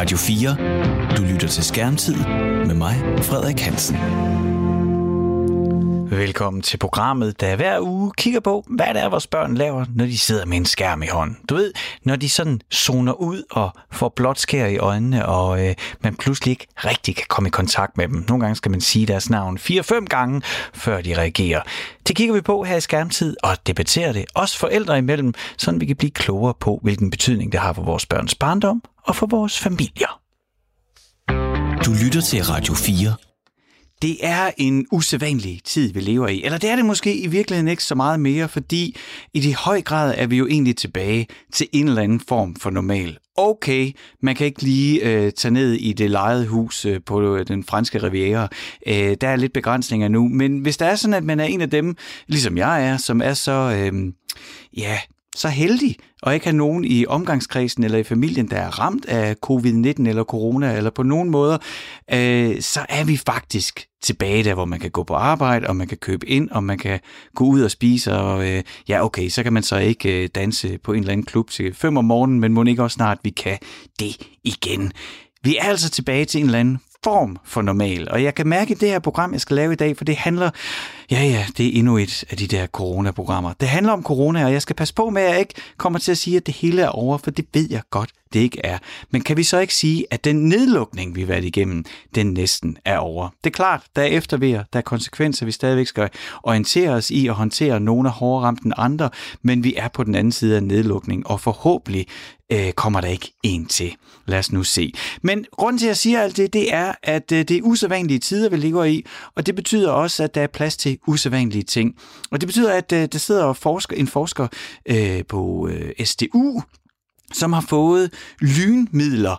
Radio 4. Du lytter til Skærmtid med mig, Frederik Hansen. Velkommen til programmet, der hver uge kigger på, hvad det er, vores børn laver, når de sidder med en skærm i hånden. Du ved, når de sådan zoner ud og får blot skær i øjnene, og øh, man pludselig ikke rigtig kan komme i kontakt med dem. Nogle gange skal man sige deres navn 4-5 gange, før de reagerer. Det kigger vi på her i skærmtid og debatterer det, også forældre imellem, så vi kan blive klogere på, hvilken betydning det har for vores børns barndom og for vores familier. Du lytter til Radio 4. Det er en usædvanlig tid, vi lever i. Eller det er det måske i virkeligheden ikke så meget mere, fordi i det høj grad er vi jo egentlig tilbage til en eller anden form for normal. Okay, man kan ikke lige øh, tage ned i det lejede hus øh, på øh, den franske riviera. Øh, der er lidt begrænsninger nu, men hvis der er sådan, at man er en af dem, ligesom jeg er, som er så, øh, ja, så heldig og ikke have nogen i omgangskredsen eller i familien, der er ramt af covid-19 eller corona, eller på nogen måder, øh, så er vi faktisk tilbage der, hvor man kan gå på arbejde, og man kan købe ind, og man kan gå ud og spise, og øh, ja, okay, så kan man så ikke øh, danse på en eller anden klub til 5 om morgenen, men må ikke også snart, vi kan det igen. Vi er altså tilbage til en eller anden form for normal. Og jeg kan mærke i det her program, jeg skal lave i dag, for det handler, ja ja, det er endnu et af de der coronaprogrammer. Det handler om corona, og jeg skal passe på med, at jeg ikke kommer til at sige, at det hele er over, for det ved jeg godt, det ikke er. Men kan vi så ikke sige, at den nedlukning, vi har været igennem, den næsten er over? Det er klart, der er eftervejer, der er konsekvenser, vi stadigvæk skal orientere os i og håndtere. Nogle er hårdere ramt end andre, men vi er på den anden side af nedlukning, og forhåbentlig øh, kommer der ikke en til. Lad os nu se. Men grund til, at jeg siger alt det, det er, at øh, det er usædvanlige tider, vi ligger i, og det betyder også, at der er plads til usædvanlige ting. Og det betyder, at øh, der sidder forsker, en forsker øh, på øh, SDU, som har fået lynmidler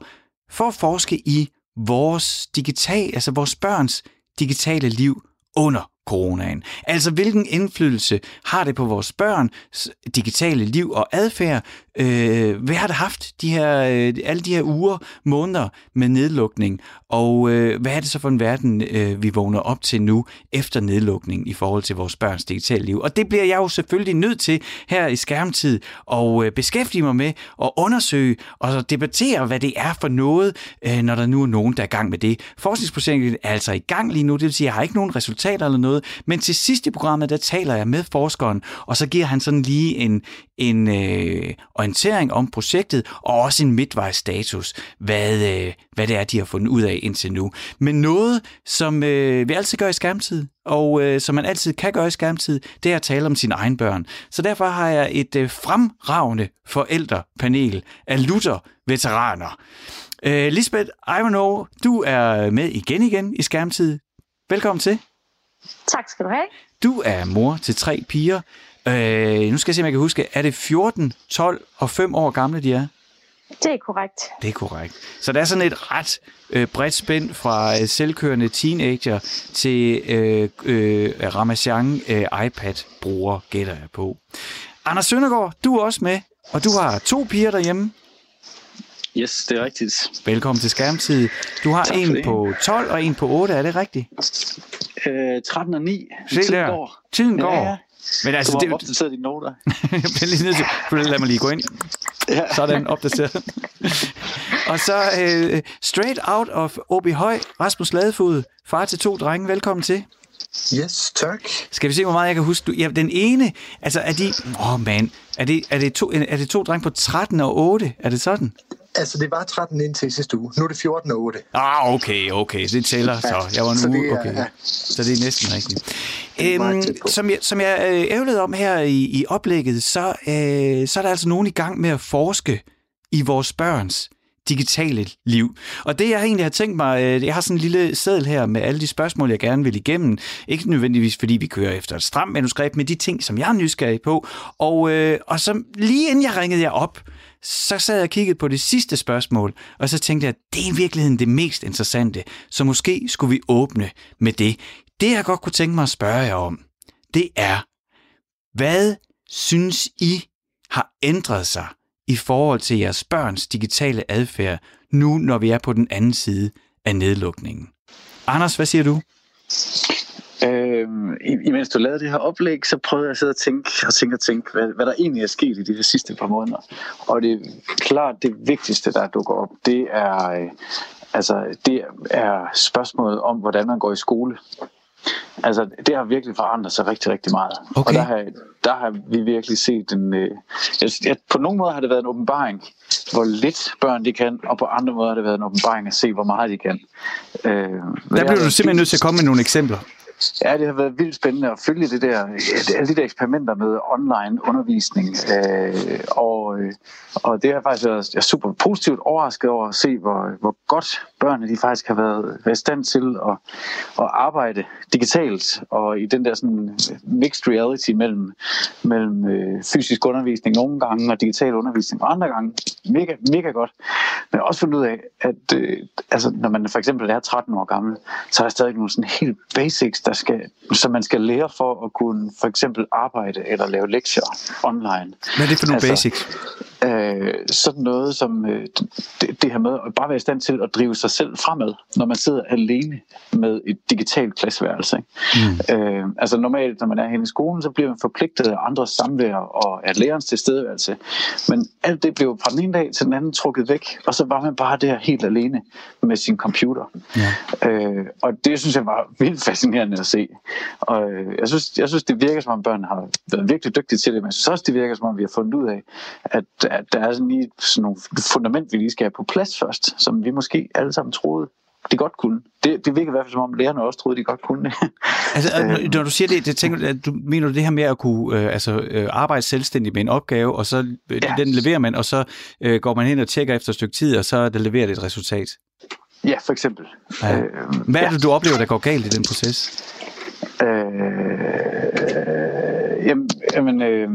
for at forske i vores digital, altså vores børns digitale liv under coronaen. Altså, hvilken indflydelse har det på vores børns digitale liv og adfærd? Øh, hvad har det haft de her, øh, alle de her uger, måneder med nedlukning? Og øh, hvad er det så for en verden, øh, vi vågner op til nu efter nedlukning i forhold til vores børns digitale liv? Og det bliver jeg jo selvfølgelig nødt til her i skærmtid at øh, beskæftige mig med og undersøge og debattere, hvad det er for noget, øh, når der nu er nogen, der er i gang med det. Forskningsprojektet er altså i gang lige nu, det vil sige, at jeg har ikke nogen resultater eller noget, men til sidst i programmet, der taler jeg med forskeren, og så giver han sådan lige en, en øh, orientering om projektet, og også en midtvejsstatus, hvad, øh, hvad det er, de har fundet ud af indtil nu. Men noget, som øh, vi altid gør i skærmtid, og øh, som man altid kan gøre i skærmtid, det er at tale om sine egne børn. Så derfor har jeg et øh, fremragende forældrepanel af Luther-veteraner. Øh, Lisbeth Ivanov, du er med igen igen i skærmtid. Velkommen til. Tak skal du have. Du er mor til tre piger. Øh, nu skal jeg se, om jeg kan huske. Er det 14, 12 og 5 år gamle, de er? Det er korrekt. Det er korrekt. Så der er sådan et ret øh, bredt spænd fra øh, selvkørende teenager til øh, øh, Ramazan øh, iPad-bruger, gætter jeg på. Anders Søndergaard, du er også med, og du har to piger derhjemme. Yes, det er rigtigt. Velkommen til Skærmtid. Du har en på 12 og en på 8, er det rigtigt? Øh, 13 og 9. Se Tiden der. går. Tiden går. Ja, ja. Men altså, Du det, har opdateret dine noter. jeg bliver lige nødt til, lad mig lige gå ind. Ja. Sådan, opdateret. og så uh, straight out of OB Høj, Rasmus Ladefod, far til to drenge, velkommen til. Yes, tak. Skal vi se, hvor meget jeg kan huske? Du, ja, den ene, altså er de, åh oh man, er det, er, det to, er det to drenge på 13 og 8? Er det sådan? Altså, det var 13 indtil sidste uge. Nu er det 14 og 8. Ah, okay, okay, det tæller så. Jeg var en Så det er- okay. ja. Så det er næsten rigtigt. Øhm, som jeg, som jeg øh, ævlede om her i, i oplægget, så, øh, så er der altså nogen i gang med at forske i vores børns digitale liv. Og det, jeg egentlig har tænkt mig, øh, jeg har sådan en lille seddel her med alle de spørgsmål, jeg gerne vil igennem. Ikke nødvendigvis, fordi vi kører efter et stramt manuskript, men de ting, som jeg er nysgerrig på. Og, øh, og så lige inden jeg ringede jer op, så sad jeg og kiggede på det sidste spørgsmål, og så tænkte jeg, det er i virkeligheden det mest interessante, så måske skulle vi åbne med det. Det, jeg godt kunne tænke mig at spørge jer om, det er, hvad synes I har ændret sig i forhold til jeres børns digitale adfærd, nu når vi er på den anden side af nedlukningen? Anders, hvad siger du? I- imens du lavede det her oplæg, så prøvede jeg at sidde og tænke og tænke og tænke, hvad, hvad der egentlig er sket i de her sidste par måneder. Og det er klart det vigtigste, der dukker op, det er, øh, altså, det er spørgsmålet om, hvordan man går i skole. Altså, det har virkelig forandret sig rigtig, rigtig meget. Okay. Og der har, der har vi virkelig set en... Øh, jeg, på nogle måder har det været en åbenbaring, hvor lidt børn de kan, og på andre måder har det været en åbenbaring at se, hvor meget de kan. Øh, Der bliver du simpelthen nødt til at komme med nogle eksempler. Ja, det har været vildt spændende at følge det der, alle de der eksperimenter med online undervisning. Øh, og, øh, og det har faktisk været jeg er super positivt overrasket over at se, hvor, hvor godt børnene de faktisk har været, været i stand til at, at arbejde digitalt og i den der sådan mixed reality mellem, mellem øh, fysisk undervisning nogle gange og digital undervisning andre gange. Mega, mega godt. Men jeg har også fundet ud af, at øh, altså, når man for eksempel er 13 år gammel, så er der stadig nogle sådan helt basics, der skal, som man skal lære for at kunne for eksempel arbejde eller lave lektier online. Hvad er det for nogle Altså, basics? Øh, sådan noget som øh, det, det her med at bare være i stand til at drive sig selv fremad, når man sidder alene med et digitalt klasseværelse. Ikke? Mm. Øh, altså normalt, når man er henne i skolen, så bliver man forpligtet af andres samvær og af lærerens tilstedeværelse. Men alt det blev fra den ene dag til den anden trukket væk, og så var man bare der helt alene med sin computer. Ja. Øh, og det synes jeg var vildt fascinerende at se. Og øh, jeg synes, jeg synes, det virker som om børn har været virkelig dygtige til det, men jeg synes også, det virker som om vi har fundet ud af, at, at der er sådan lige sådan nogle fundament, vi lige skal have på plads først, som vi måske alle sammen troede, de godt kunne. Det, det virker i hvert fald som om lærerne også troede, de godt kunne. Altså, Øh. når- når du siger det, det tænker, du, mener du det her med at kunne øh, altså, øh, arbejde selvstændigt med en opgave, og så øh, Ja. den leverer man, og så øh, går man hen og tjekker efter et stykke tid, og så er det leverer det et resultat. ja, for eksempel. Ja. Øh, Hvad er det, du oplever, der går galt i den proces? Øh, jamen, jamen øh,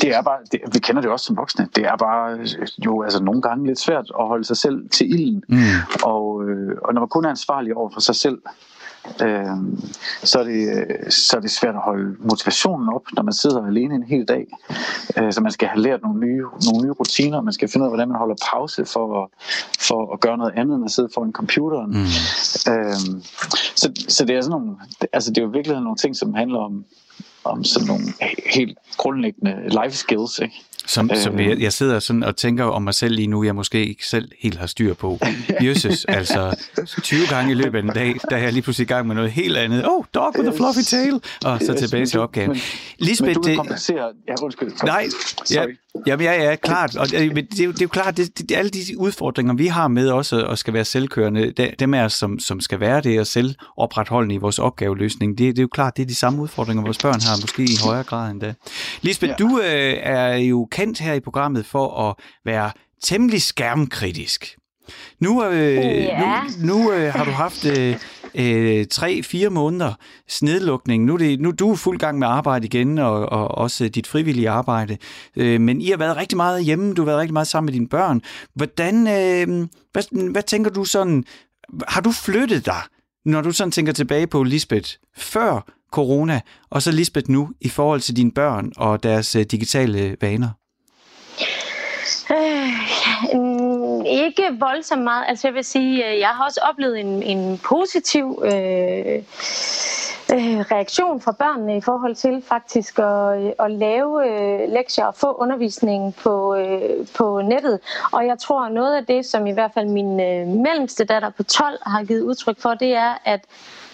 det er bare, det, vi kender det også som voksne, det er bare øh, jo altså nogle gange lidt svært at holde sig selv til ilden. Mm. Og, øh, og når man kun er ansvarlig over for sig selv, øh, så, er det, øh, så er det svært at holde motivationen op, når man sidder alene en hel dag. Øh, så man skal have lært nogle nye, nogle nye rutiner, man skal finde ud af, hvordan man holder pause for, at- for at gøre noget andet, end at sidde foran computeren. Mm. Øhm, så, så det er sådan nogle, altså det er jo i virkeligheden nogle ting, som handler om, om sådan nogle helt grundlæggende life skills, ikke? Som, øh. som Øh. jeg, jeg sidder sådan og tænker om mig selv lige nu, jeg måske ikke selv helt har styr på. Jesus, altså 20 gange i løbet af en dag, der er jeg lige pludselig i gang med noget helt andet. Oh, dog with a fluffy tail! Og så tilbage til opgaven. men- Lisbeth, Men du det- kompensere... Ja, undskyld. Nej, ja, Sorry. jamen, ja, ja, klart. Og det, men det, er jo, det er jo klart, det, det, alle de udfordringer, vi har med også at skal være selvkørende, det, dem af os, som, som skal være det og selv opretholdende i vores opgaveløsning, det, det er jo klart, det er de samme udfordringer, vores børn har, måske i højere grad endda. Lisbeth. Ja. du øh, er jo kendt her i programmet for at være temmelig skærmkritisk. Nu, øh, Ja. nu, nu øh, har du haft øh, øh, tre-fire måneder snedlukning. Nu er, det, nu du er fuld gang med arbejde igen, og, og også dit frivillige arbejde. Øh, men I har været rigtig meget hjemme, du har været rigtig meget sammen med dine børn. Hvordan, øh, hvad, hvad tænker du sådan, har du flyttet dig, når du sådan tænker tilbage på Lisbeth før corona, og så Lisbeth nu i forhold til dine børn og deres øh, digitale vaner? Øh, mm, ikke voldsomt meget. Altså jeg vil sige, øh, jeg har også oplevet en, en positiv øh, øh, reaktion fra børnene i forhold til faktisk at, at lave øh, lektier og få undervisning på, øh, på nettet. Og jeg tror, noget af det, som i hvert fald min øh, mellemste datter på 12 har givet udtryk for, det er, at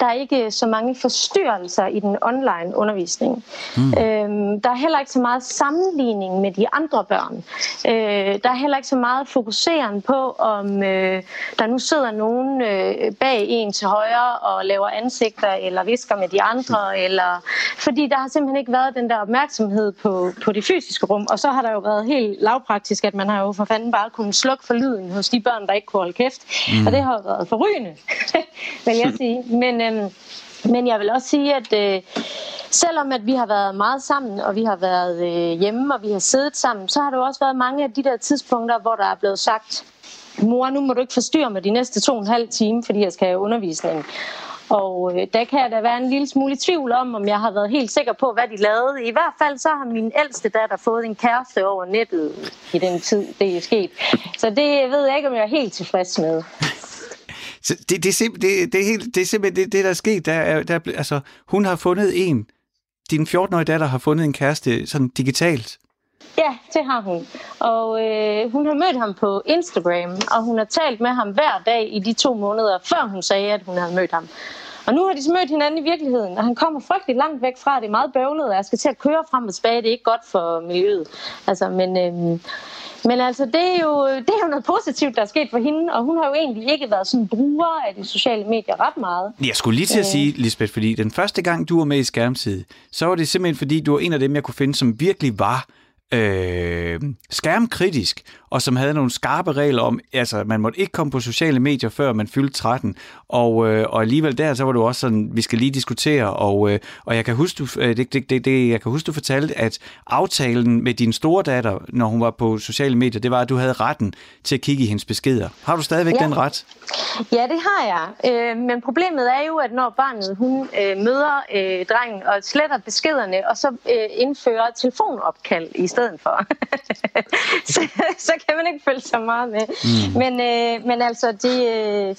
der er ikke så mange forstyrrelser i den online undervisning. Mm. Øhm, der er heller ikke så meget sammenligning med de andre børn. Øh, der er heller ikke så meget fokuseren på, om øh, der nu sidder nogen øh, bag en til højre og laver ansigter eller visker med de andre. Eller, fordi der har simpelthen ikke været den der opmærksomhed på, på det fysiske rum. Og så har der jo været helt lavpraktisk, at man har jo for fanden bare kunnet slukke for lyden hos de børn, der ikke kunne holde kæft. Mm. Og det har jo været forrygende, vil jeg sige. Men, øhm, men jeg vil også sige, at øh, selvom at vi har været meget sammen, og vi har været øh, hjemme, og vi har siddet sammen, så har der jo også været mange af de der tidspunkter, hvor der er blevet sagt, mor, nu må du ikke forstyrre mig de næste to og en halv time, fordi jeg skal have undervisning. Og øh, der kan jeg da være en lille smule i tvivl om, om jeg har været helt sikker på, hvad de lavede. I hvert fald så har min ældste datter fået en kæreste over nettet i den tid, det er sket. Så det ved jeg ikke, om jeg er helt tilfreds med. Så det, det, er simp- det, det, er helt, det er simpelthen det, det der er sket. Der, er, der, altså, hun har fundet en, din 14-årige datter har fundet en kæreste sådan digitalt. Ja, det har hun. Og øh, hun har mødt ham på Instagram, og hun har talt med ham hver dag i de to måneder, før hun sagde, at hun havde mødt ham. Og nu har de så mødt hinanden i virkeligheden, og han kommer frygtelig langt væk fra. Det er meget bøvlet, og jeg skal til at køre frem og tilbage. Det er ikke godt for miljøet. Altså, men, øh, men altså, det er, jo, det er jo noget positivt, der er sket for hende, og hun har jo egentlig ikke været sådan bruger af de sociale medier ret meget. Jeg skulle lige til at sige, Lisbeth, fordi den første gang, du var med i Skærmtid, så var det simpelthen, fordi du var en af dem, jeg kunne finde, som virkelig var øh, skærmkritisk, og som havde nogle skarpe regler om, altså man måtte ikke komme på sociale medier, før man fyldte 13, og, øh, og alligevel der, så var du også sådan, vi skal lige diskutere, og, øh, og jeg kan huske, du, øh, det, det, det, det, jeg kan huske, du fortalte, at aftalen med din store datter, når hun var på sociale medier, det var, at du havde retten til at kigge i hendes beskeder. Har du stadigvæk Ja. den ret? Ja, det har jeg. Øh, men problemet er jo, at når barnet hun øh, møder øh, drengen og sletter beskederne, og så øh, indfører telefonopkald i stedet for, så, så kan man ikke følge så meget med. Mm. Men, øh, men altså, det... Øh,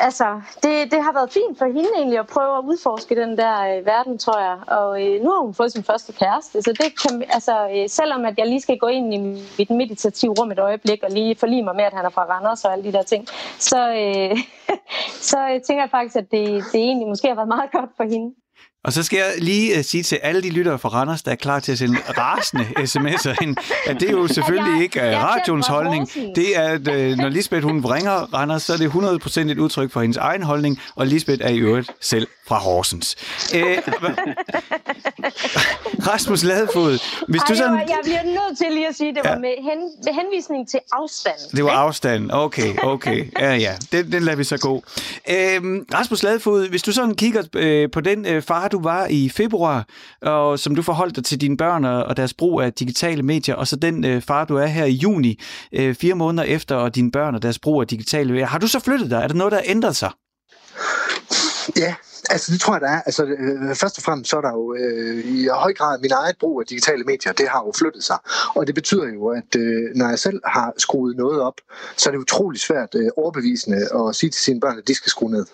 Altså, det, det har været fint for hende egentlig at prøve at udforske den der øh, verden, tror jeg. Og øh, nu har hun fået sin første kæreste, så det kan, altså, øh, selvom at jeg lige skal gå ind i mit meditative rum et øjeblik og lige forlige mig med, at han er fra Randers og alle de der ting, så, øh, så øh, tænker jeg faktisk, at det, det egentlig måske har været meget godt for hende. Og så skal jeg lige uh, sige til alle de lyttere fra Randers, der er klar til at sende rasende sms'er ind, at det er jo selvfølgelig Jeg- ikke uh, radioens holdning. Det er, at uh, når Lisbeth hun vringer Randers, så er det 100% et udtryk for hendes egen holdning, og Lisbeth er i øvrigt selv fra Horsens. Uh, Rasmus Ladefod, hvis Ej, du sådan... jeg bliver nødt til lige at sige, at det Ja. var med, hen, med henvisning til afstand. Det var ikke? afstand. Okay, okay. Ja, ja. Den, den lader vi så gå. Øhm, Rasmus Ladefod, hvis du sådan kigger øh, på den øh, far, du var i februar, og som du forholdt dig til dine børn og, deres brug af digitale medier, og så den øh, far, du er her i juni, øh, fire måneder efter, og dine børn og deres brug af digitale medier. Har du så flyttet dig? Er der noget, der har ændret sig? Ja, altså det tror jeg, der er. Altså, øh, først og fremmest så er der jo øh, i høj grad min eget brug af digitale medier, det har jo flyttet sig. Og det betyder jo, at øh, når jeg selv har skruet noget op, så er det utrolig svært øh, overbevisende at sige til sine børn, at de skal skrue ned.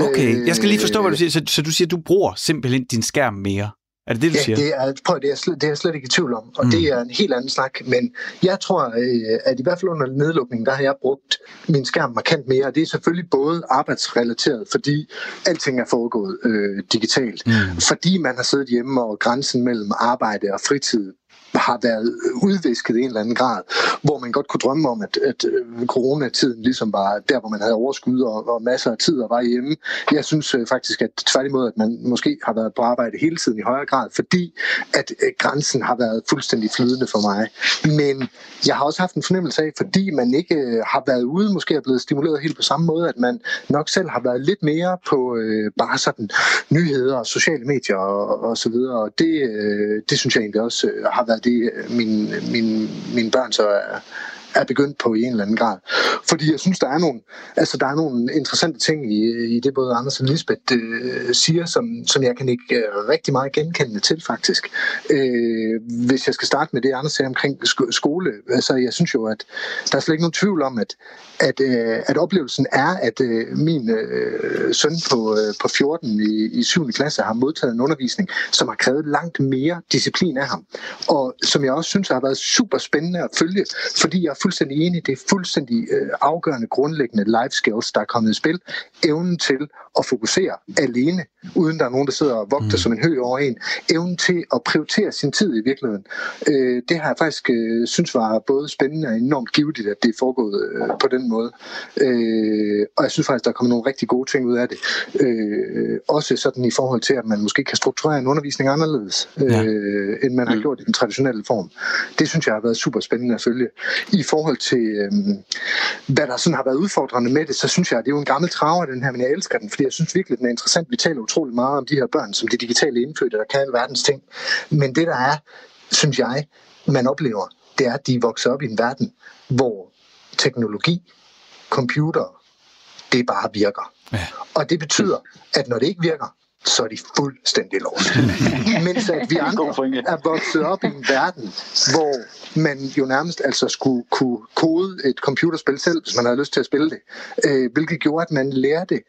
Okay, jeg skal lige forstå, hvad du Øh, siger. Så, så du siger, at du bruger simpelthen din skærm mere? Er det det, du Ja, siger? det er, prøv, det, er slet, det er jeg slet ikke i tvivl om, og Mm. mm. det er en helt anden snak. Men jeg tror, øh, at i hvert fald under nedlukningen, der har jeg brugt min skærm markant mere. Og det er selvfølgelig både arbejdsrelateret, fordi alting er foregået øh, digitalt. Mm. Fordi man har siddet hjemme, og grænsen mellem arbejde og fritid har været udvisket i en eller anden grad, hvor man godt kunne drømme om, at, at øh, coronatiden ligesom var der, hvor man havde overskud og, og masser af tid og var hjemme. Jeg synes øh, faktisk, at tværtimod, at man måske har været på arbejde hele tiden i højere grad, fordi at øh, grænsen har været fuldstændig flydende for mig. Men jeg har også haft en fornemmelse af, fordi man ikke øh, har været ude, måske er blevet stimuleret helt på samme måde, at man nok selv har været lidt mere på øh, bare sådan nyheder og sociale medier og, og så videre. Og det, øh, det synes jeg egentlig også øh, har været det, øh, min, min, mine børn så er, er begyndt på i en eller anden grad. Fordi jeg synes, der er nogle, altså, der er nogle interessante ting i, i det, både Anders og Lisbeth øh, siger, som, som jeg kan ikke øh, rigtig meget genkende til, faktisk. Øh, hvis jeg skal starte med det, Anders sagde omkring sko- skole, altså jeg synes jo, at der er slet ikke nogen tvivl om, at, at, øh, at oplevelsen er, at øh, min øh, søn på, øh, på 14 i, i 7. klasse har modtaget en undervisning, som har krævet langt mere disciplin af ham. Og som jeg også synes har været super spændende at følge, fordi jeg er fuldstændig enig, det er fuldstændig øh, afgørende grundlæggende life skills, der er kommet i spil. Evnen til at fokusere alene, uden der er nogen, der sidder og vogter mm. som en hø over en. Evnen til at prioritere sin tid i virkeligheden. Øh, det har jeg faktisk øh, synes var både spændende og enormt givetigt, at det er foregået øh, på den måde. Øh, og jeg synes faktisk, der er kommet nogle rigtig gode ting ud af det. Øh, også sådan i forhold til, at man måske kan strukturere en undervisning anderledes, øh, Ja. end man har Mm. gjort i den traditionelle form. Det synes jeg har været super spændende at følge. I forhold til, øh, hvad der sådan har været udfordrende med det, så synes jeg, at det er jo en gammel traver, den her, men jeg elsker den, fordi jeg synes virkelig, den er interessant. Vi taler utrolig meget om de her børn, som de digitale indfødte, der kan alverdens ting. Men det, der er, synes jeg, man oplever, det er, at de vokser op i en verden, hvor teknologi, computer, det bare virker. Ja. Og det betyder, at når det ikke virker, så er de fuldstændig lovlige. Mens at vi andre er vokset op i en verden, hvor man jo nærmest altså skulle kunne kode et computerspil selv, hvis man havde lyst til at spille det. Øh, hvilket gjorde, at man lærte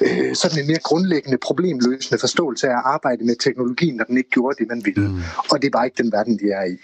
øh, sådan en mere grundlæggende problemløsende forståelse af at arbejde med teknologien, når den ikke gjorde det, man ville. Mm. Og det er bare ikke den verden, de er i.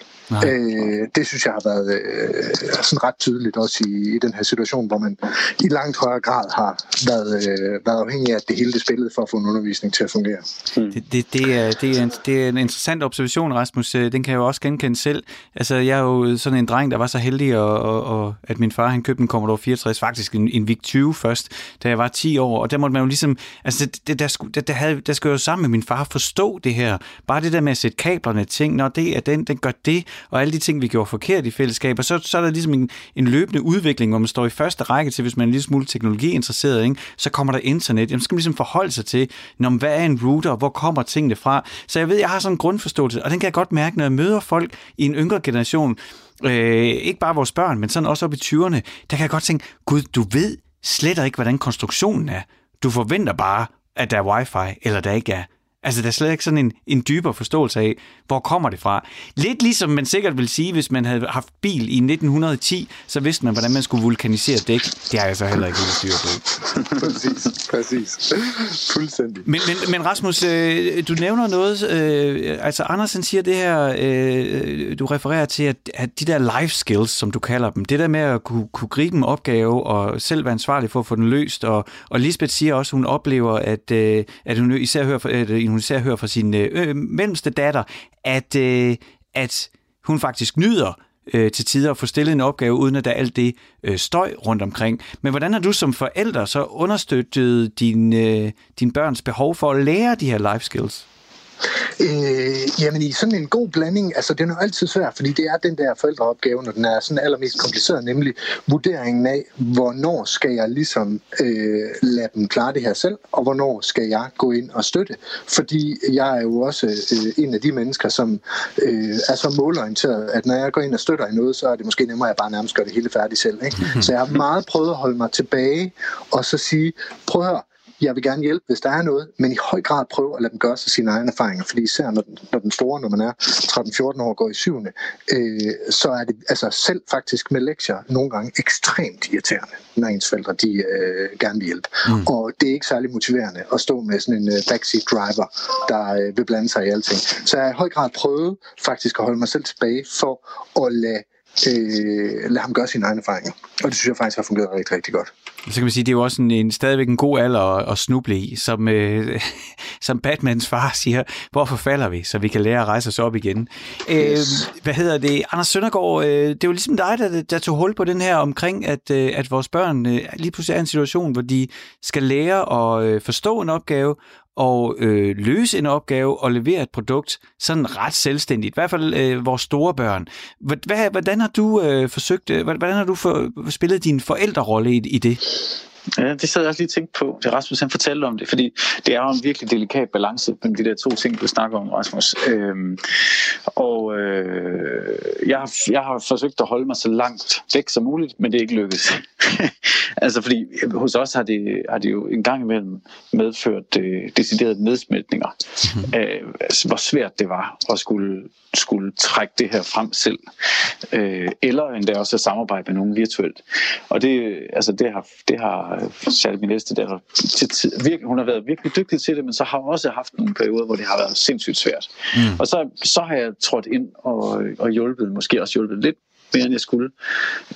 Øh, det synes jeg har været øh, sådan ret tydeligt også i, i den her situation, hvor man i langt højere grad har været, øh, været afhængig af, at det hele det spillede for at få en undervisning til at fungere. Mm. Det, det, det, er, det, er en, det er en interessant observation, Rasmus. Øh, den kan jeg jo også genkende selv. Altså, jeg er jo sådan en dreng, der var så heldig, og, og, og at min far han købte en Commodore 64, faktisk en, en VIC 20 først, da jeg var 10 år, og der måtte man jo ligesom, altså det, det, der, skulle, der, der, havde, der skulle jeg jo sammen med min far forstå det her. Bare det der med at sætte kablerne ting, når det er den, den gør det, og alle de ting, vi gjorde forkert i fællesskab, og så, så er der ligesom en, en løbende udvikling, hvor man står i første række til, hvis man er en lille smule teknologiinteresseret, ikke? så kommer der internet, jamen, så skal man ligesom forholde sig til, når, hvad er en router, hvor kommer tingene fra. Så jeg ved, jeg har sådan en grundforståelse, og den kan jeg godt mærke, når jeg møder folk i en yngre generation, øh, ikke bare vores børn, men sådan også op i 20'erne, der kan jeg godt tænke, gud, du ved slet ikke, hvordan konstruktionen er. Du forventer bare, at der er wifi, eller der ikke er. Altså, der er slet ikke sådan en, en dybere forståelse af, hvor kommer det fra. Lidt ligesom man sikkert vil sige, hvis man havde haft bil i 1910, så vidste man, hvordan man skulle vulkanisere dæk. Det har jeg så heller ikke helt styr på. præcis, præcis. Fuldstændig. Men, men, men Rasmus, øh, du nævner noget, øh, altså Andersen siger det her, øh, du refererer til, at, at de der life skills, som du kalder dem, det der med at kunne, kunne gribe en opgave og selv være ansvarlig for at få den løst, og, og Lisbeth siger også, at hun oplever, at, øh, at hun især hører, at hun især hører fra sin øh, øh mellemste datter, at, øh, at hun faktisk nyder øh, til tider at få stillet en opgave, uden at der er alt det øh, støj rundt omkring. Men hvordan har du som forælder så understøttet din, øh, din børns behov for at lære de her life skills? Øh, jamen i sådan en god blanding, altså det er jo altid svært, fordi det er den der forældreopgave, når den er sådan allermest kompliceret, nemlig vurderingen af, hvornår skal jeg ligesom øh, lade dem klare det her selv, og hvornår skal jeg gå ind og støtte. Fordi jeg er jo også øh, en af de mennesker, som øh, er så målorienteret, at når jeg går ind og støtter i noget, så er det måske nemmere, at jeg bare nærmest gør det hele færdigt selv. Ikke? Så jeg har meget prøvet at holde mig tilbage, og så sige, prøv at høre, jeg vil gerne hjælpe, hvis der er noget, men i høj grad prøve at lade dem gøre sig sine egne erfaringer, fordi især når den, når den store, når man er 13-14 år går i syvende, øh, så er det altså selv faktisk med lektier nogle gange ekstremt irriterende, når ens forældre de øh, gerne vil hjælpe. Mm. Og det er ikke særlig motiverende at stå med sådan en øh, backseat driver, der øh, vil blande sig i alting. Så jeg har i høj grad prøvet faktisk at holde mig selv tilbage for at lade øh, lade ham gøre sine egne erfaringer. Og det synes jeg faktisk har fungeret rigtig, rigtig godt. Så kan man sige, det er jo også en, en stadigvæk en god alder at, at snuble i, som, øh, som Batmans far siger, hvorfor falder vi, så vi kan lære at rejse os op igen. Øh, yes. Øh, hvad hedder det? Anders Søndergaard, øh, det er jo ligesom dig, der, der tog hul på den her omkring, at, øh, at vores børn øh, lige pludselig er i en situation, hvor de skal lære at øh, forstå en opgave, og øh, løse en opgave og levere et produkt sådan ret selvstændigt. I hvert fald øh, vores store børn. Hvad, hvordan har du øh, forsøgt, øh, hvordan har du for, spillet din forældrerolle i, i det? Ja, det sad jeg også lige tænkt på, det Rasmus han fortalte om det, fordi det er jo en virkelig delikat balance mellem de der to ting, du snakker om, Rasmus. Øhm, og øh, jeg, har, jeg har forsøgt at holde mig så langt væk som muligt, men det er ikke lykkedes. altså fordi hos os har det, har det jo en gang imellem medført øh, deciderede nedsmeltninger, mm. øh, altså, hvor svært det var at skulle, skulle trække det her frem selv, øh, eller endda også at samarbejde med nogen virtuelt. Og det, altså det har, det har særligt min næste datter, til, til, virkelig, hun har været virkelig dygtig til det, men så har hun også haft nogle perioder, hvor det har været sindssygt svært. Mm. Og så, så har jeg trådt ind og, og hjulpet, måske også hjulpet lidt mere end jeg skulle.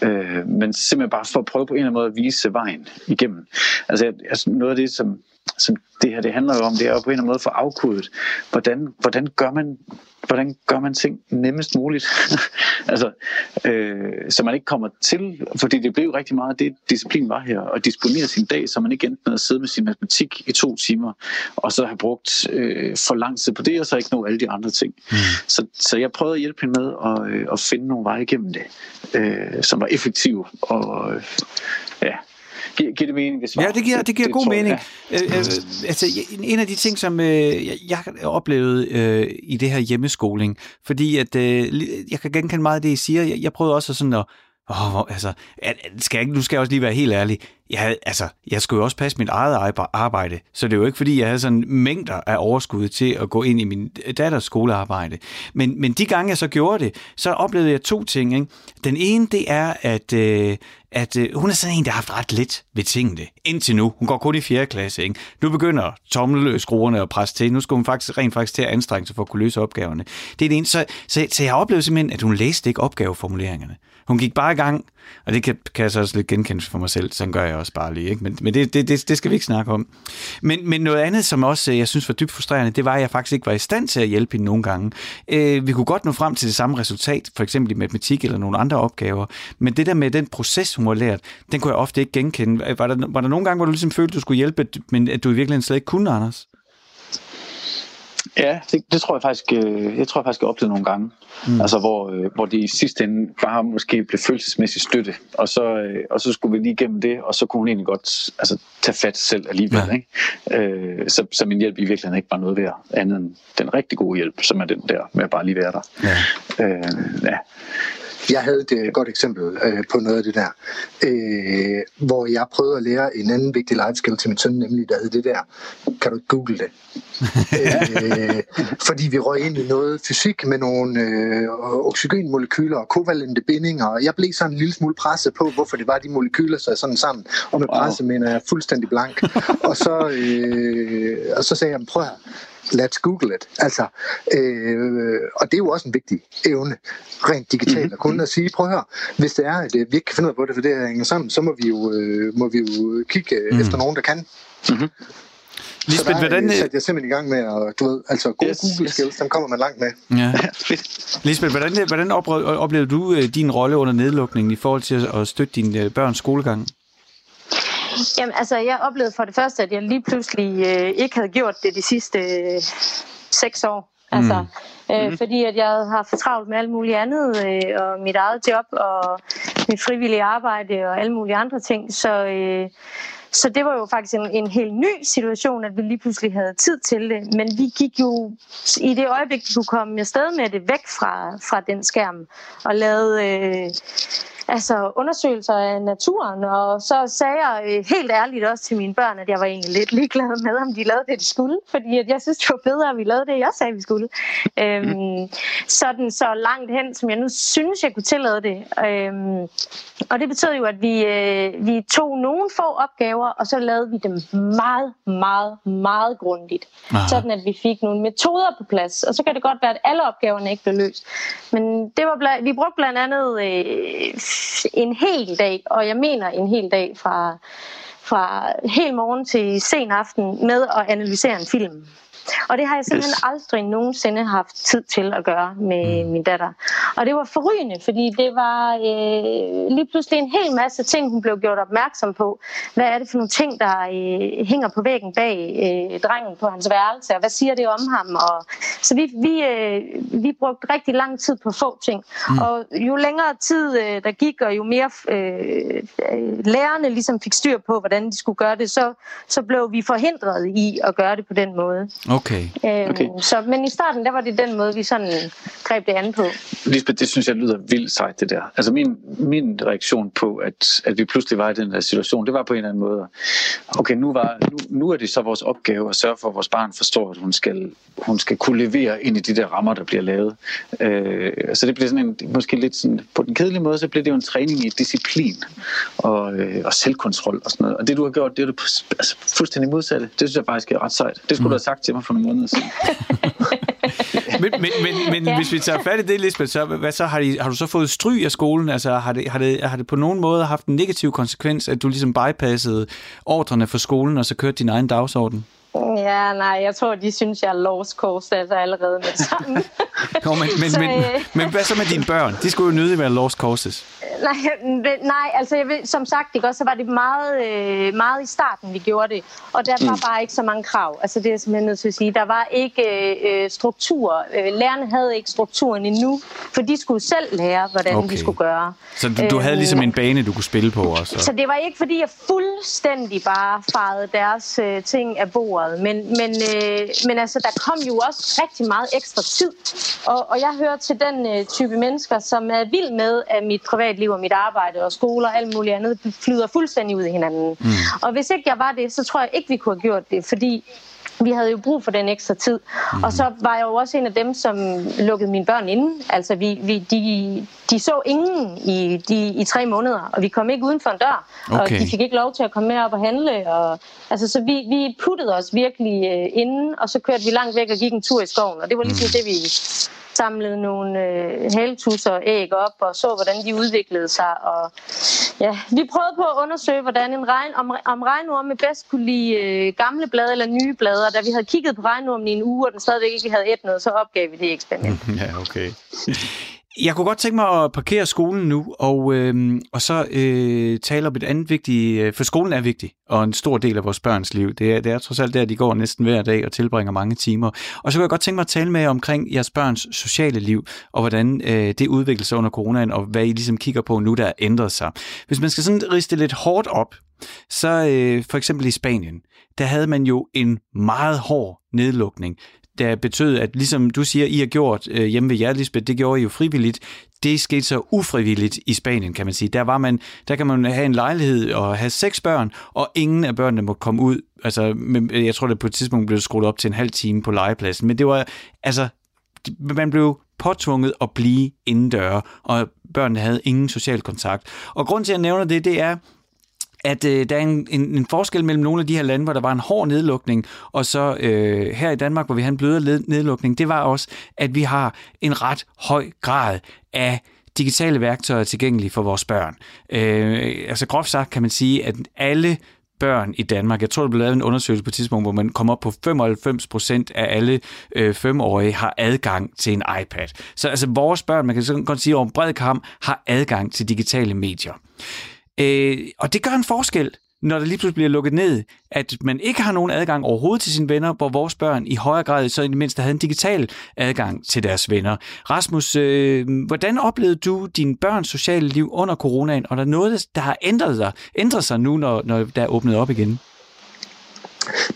Øh, men simpelthen bare for at prøve på en eller anden måde at vise vejen igennem. Altså, altså noget af det, som, som det her det handler jo om, det er jo på en eller anden måde for afkodet. Hvordan, hvordan gør man hvordan gør man ting nemmest muligt? altså, øh, så man ikke kommer til, fordi det blev rigtig meget det, disciplin var her, at disponere sin dag, så man ikke endte med at sidde med sin matematik i to timer, og så have brugt øh, for lang tid på det, og så ikke nå alle de andre ting. Mm. Så, så jeg prøvede at hjælpe hende med at, øh, at finde nogle veje igennem det, øh, som var effektive og øh, Giver, giver det mening, det svar? Ja, det giver, det giver det, god det, mening. Ja. Øh, øh, altså, en af de ting, som øh, jeg oplevede øh, i det her hjemmeskoling, fordi at, øh, jeg kan genkende meget af det, I siger. Jeg, jeg prøvede også sådan at, åh, altså, skal jeg, nu skal jeg også lige være helt ærlig, jeg, havde, altså, jeg skulle jo også passe mit eget arbejde, så det er jo ikke, fordi jeg havde sådan mængder af overskud til at gå ind i min datters skolearbejde. Men, men de gange, jeg så gjorde det, så oplevede jeg to ting. Ikke? Den ene, det er, at, øh, at øh, hun er sådan en, der har haft ret lidt ved tingene indtil nu. Hun går kun i 4. klasse. Ikke? Nu begynder tommelskruerne at presse til. Nu skal hun faktisk rent faktisk til at anstrenge sig for at kunne løse opgaverne. Det er det ene. Så, så, så jeg oplevede simpelthen, at hun læste ikke opgaveformuleringerne. Hun gik bare i gang, og det kan, kan jeg så også lidt genkende for mig selv, sådan gør jeg også bare lige. Ikke? Men, men det, det, det, det skal vi ikke snakke om. Men, men noget andet, som også øh, jeg synes var dybt frustrerende, det var, at jeg faktisk ikke var i stand til at hjælpe hende nogle gange. Øh, vi kunne godt nå frem til det samme resultat, for eksempel i matematik eller nogle andre opgaver, men det der med den proces, hun har lært, den kunne jeg ofte ikke genkende. Var der, var der nogle gange, hvor du ligesom følte, at du skulle hjælpe, men at du i virkeligheden slet ikke kunne, Anders? Ja, det, det tror jeg faktisk, øh, jeg tror jeg faktisk, jeg oplevede nogle gange. Mm. Altså hvor, øh, hvor de i sidste ende bare måske blev følelsesmæssigt støtte, og så, øh, og så skulle vi lige igennem det, og så kunne hun egentlig godt altså, tage fat selv alligevel. Ja. Ikke? Øh, så, så min hjælp i virkeligheden ikke bare noget værd, andet end den rigtig gode hjælp, som er den der med at bare lige være der. Ja. Øh, ja. Jeg havde et godt eksempel øh, på noget af det der, øh, hvor jeg prøvede at lære en anden vigtig life skill til min søn, nemlig der hed det der, kan du google det? øh, fordi vi røg ind i noget fysik med nogle øh, oxygenmolekyler og kovalente bindinger, og jeg blev sådan en lille smule presset på, hvorfor det var, de molekyler sig sådan sammen. Og med presse wow. mener jeg fuldstændig blank. og, så, øh, og så sagde jeg, prøv her, let's google it. Altså, øh, og det er jo også en vigtig evne, rent digitalt, mm-hmm. at kunne at sige, prøv at høre, hvis det er, at vi ikke kan finde ud af på det, for det hænger sammen, så må vi jo, øh, må vi jo kigge mm. efter nogen, der kan. Mm-hmm. Lisbeth, så der hvordan... satte jeg simpelthen i gang med at, du ved, altså gode yes, Google skills, yes. dem kommer man langt med. Ja. Lisbeth, hvordan, hvordan oplevede du øh, din rolle under nedlukningen i forhold til at støtte dine øh, børns skolegang? Jamen, altså, jeg oplevede for det første, at jeg lige pludselig øh, ikke havde gjort det de sidste øh, seks år. Altså, mm. øh, mm. Fordi at jeg har for travlt med alt muligt andet, øh, og mit eget job, og mit frivillige arbejde, og alle mulige andre ting. Så, øh, så det var jo faktisk en, en helt ny situation, at vi lige pludselig havde tid til det. Men vi gik jo i det øjeblik, vi kunne komme afsted med det væk fra, fra den skærm, og lavede... Øh, altså undersøgelser af naturen, og så sagde jeg øh, helt ærligt også til mine børn, at jeg var egentlig lidt ligeglad med, om de lavede det, de skulle, fordi at jeg synes, det var bedre, at vi lavede det, jeg sagde, vi skulle. Øhm, sådan så langt hen, som jeg nu synes, jeg kunne tillade det. Øhm, og det betød jo, at vi, øh, vi tog nogle få opgaver, og så lavede vi dem meget, meget, meget grundigt. Aha. Sådan at vi fik nogle metoder på plads, og så kan det godt være, at alle opgaverne ikke blev løst. Men det var bla- vi brugte blandt andet øh, en hel dag, og jeg mener en hel dag fra, fra helt morgen til sen aften med at analysere en film. Og det har jeg simpelthen yes. aldrig nogensinde haft tid til at gøre med mm. min datter. Og det var forrygende, fordi det var øh, lige pludselig en hel masse ting, hun blev gjort opmærksom på. Hvad er det for nogle ting, der øh, hænger på væggen bag øh, drengen på hans værelse, og hvad siger det om ham? Og, så vi, vi, øh, vi brugte rigtig lang tid på få ting. Mm. Og jo længere tid øh, der gik, og jo mere øh, lærerne ligesom fik styr på, hvordan de skulle gøre det, så, så blev vi forhindret i at gøre det på den måde. Okay. Øhm, okay. Så, men i starten, der var det den måde, vi sådan greb det an på. Lisbeth, det synes jeg lyder vildt sejt, det der. Altså min, min reaktion på, at, at vi pludselig var i den her situation, det var på en eller anden måde, okay, nu, var, nu, nu er det så vores opgave at sørge for, at vores barn forstår, at hun skal, hun skal kunne levere ind i de der rammer, der bliver lavet. Øh, så det bliver sådan en, måske lidt sådan, på den kedelige måde, så bliver det jo en træning i disciplin og, øh, og selvkontrol og sådan noget. Og det, du har gjort, det er du altså, fuldstændig modsatte. Det synes jeg faktisk er ret sejt. Det skulle mm. du have sagt til mig for nogle måneder siden. men men, men, men ja. hvis vi tager fat i det, Lisbeth, så, hvad så, har, de, har du så fået stry af skolen? Altså, har det, har, det, har det på nogen måde haft en negativ konsekvens, at du ligesom bypassede ordrene for skolen, og så kørte din egen dagsorden? Ja, nej, jeg tror, de synes, jeg er lost coast altså allerede med sammen. Nå, men, men, så, men, øh... men hvad så med dine børn? De skulle jo nyde være lost coasts. Nej, nej altså jeg vil, som sagt, ikke, også, så var det meget, øh, meget i starten, vi gjorde det. Og der var mm. bare ikke så mange krav. Altså det er simpelthen nødt til at sige. Der var ikke øh, struktur. Øh, lærerne havde ikke strukturen endnu, for de skulle selv lære, hvordan okay. de skulle gøre. Så du, du havde ligesom en bane, du kunne spille på også? Så det var ikke, fordi jeg fuldstændig bare farede deres øh, ting af bordet, Men, men, øh, men altså, der kom jo også rigtig meget ekstra tid. Og, og jeg hører til den øh, type mennesker, som er vild med, at mit privatliv og mit arbejde og skoler og alt muligt andet flyder fuldstændig ud i hinanden. Mm. Og hvis ikke jeg var det, så tror jeg ikke, vi kunne have gjort det, fordi vi havde jo brug for den ekstra tid. Mm. Og så var jeg jo også en af dem, som lukkede mine børn inde. Altså, vi, vi, de, de så ingen i, de, i tre måneder, og vi kom ikke uden for en dør. Okay. Og de fik ikke lov til at komme med op og handle. Og, altså, så vi, vi puttede os virkelig øh, inden, og så kørte vi langt væk og gik en tur i skoven. Og det var ligesom mm. det, vi samlede nogle øh, haletusser og æg op og så, hvordan de udviklede sig. Og ja, vi prøvede på at undersøge, hvordan en regn, om, om regnorme bedst kunne lide øh, gamle blade eller nye blade. Og da vi havde kigget på regnormen i en uge, og den stadigvæk ikke havde et noget, så opgav vi det eksperiment. Ja, okay. Jeg kunne godt tænke mig at parkere skolen nu, og, øh, og så øh, tale om et andet vigtigt, øh, for skolen er vigtig, og en stor del af vores børns liv. Det er, det er trods alt der, de går næsten hver dag og tilbringer mange timer. Og så kunne jeg godt tænke mig at tale med omkring jeres børns sociale liv, og hvordan øh, det udvikler sig under coronaen, og hvad I ligesom kigger på nu, der ændret sig. Hvis man skal sådan riste lidt hårdt op, så øh, for eksempel i Spanien, der havde man jo en meget hård nedlukning der betød, at ligesom du siger, I har gjort øh, hjemme ved jer, Lisbeth, det gjorde I jo frivilligt. Det skete så ufrivilligt i Spanien, kan man sige. Der, var man, der kan man have en lejlighed og have seks børn, og ingen af børnene må komme ud. Altså, øh, jeg tror, det på et tidspunkt blev skruet op til en halv time på legepladsen. Men det var, altså, man blev påtvunget at blive indendør, og børnene havde ingen social kontakt. Og grund til, at jeg nævner det, det er, at øh, der er en, en, en forskel mellem nogle af de her lande, hvor der var en hård nedlukning, og så øh, her i Danmark, hvor vi har en blødere nedlukning, det var også, at vi har en ret høj grad af digitale værktøjer tilgængelige for vores børn. Øh, altså groft sagt kan man sige, at alle børn i Danmark. Jeg tror, der blev lavet en undersøgelse på et tidspunkt, hvor man kom op på 95 procent af alle øh, femårige har adgang til en iPad. Så altså vores børn, man kan sådan godt sige over en bred kamp, har adgang til digitale medier. Øh, og det gør en forskel, når der lige pludselig bliver lukket ned, at man ikke har nogen adgang overhovedet til sine venner, hvor vores børn i højere grad så i det mindste havde en digital adgang til deres venner. Rasmus, øh, hvordan oplevede du din børns sociale liv under coronaen, og der er noget, der har ændret sig, ændret sig nu, når, når der er åbnet op igen?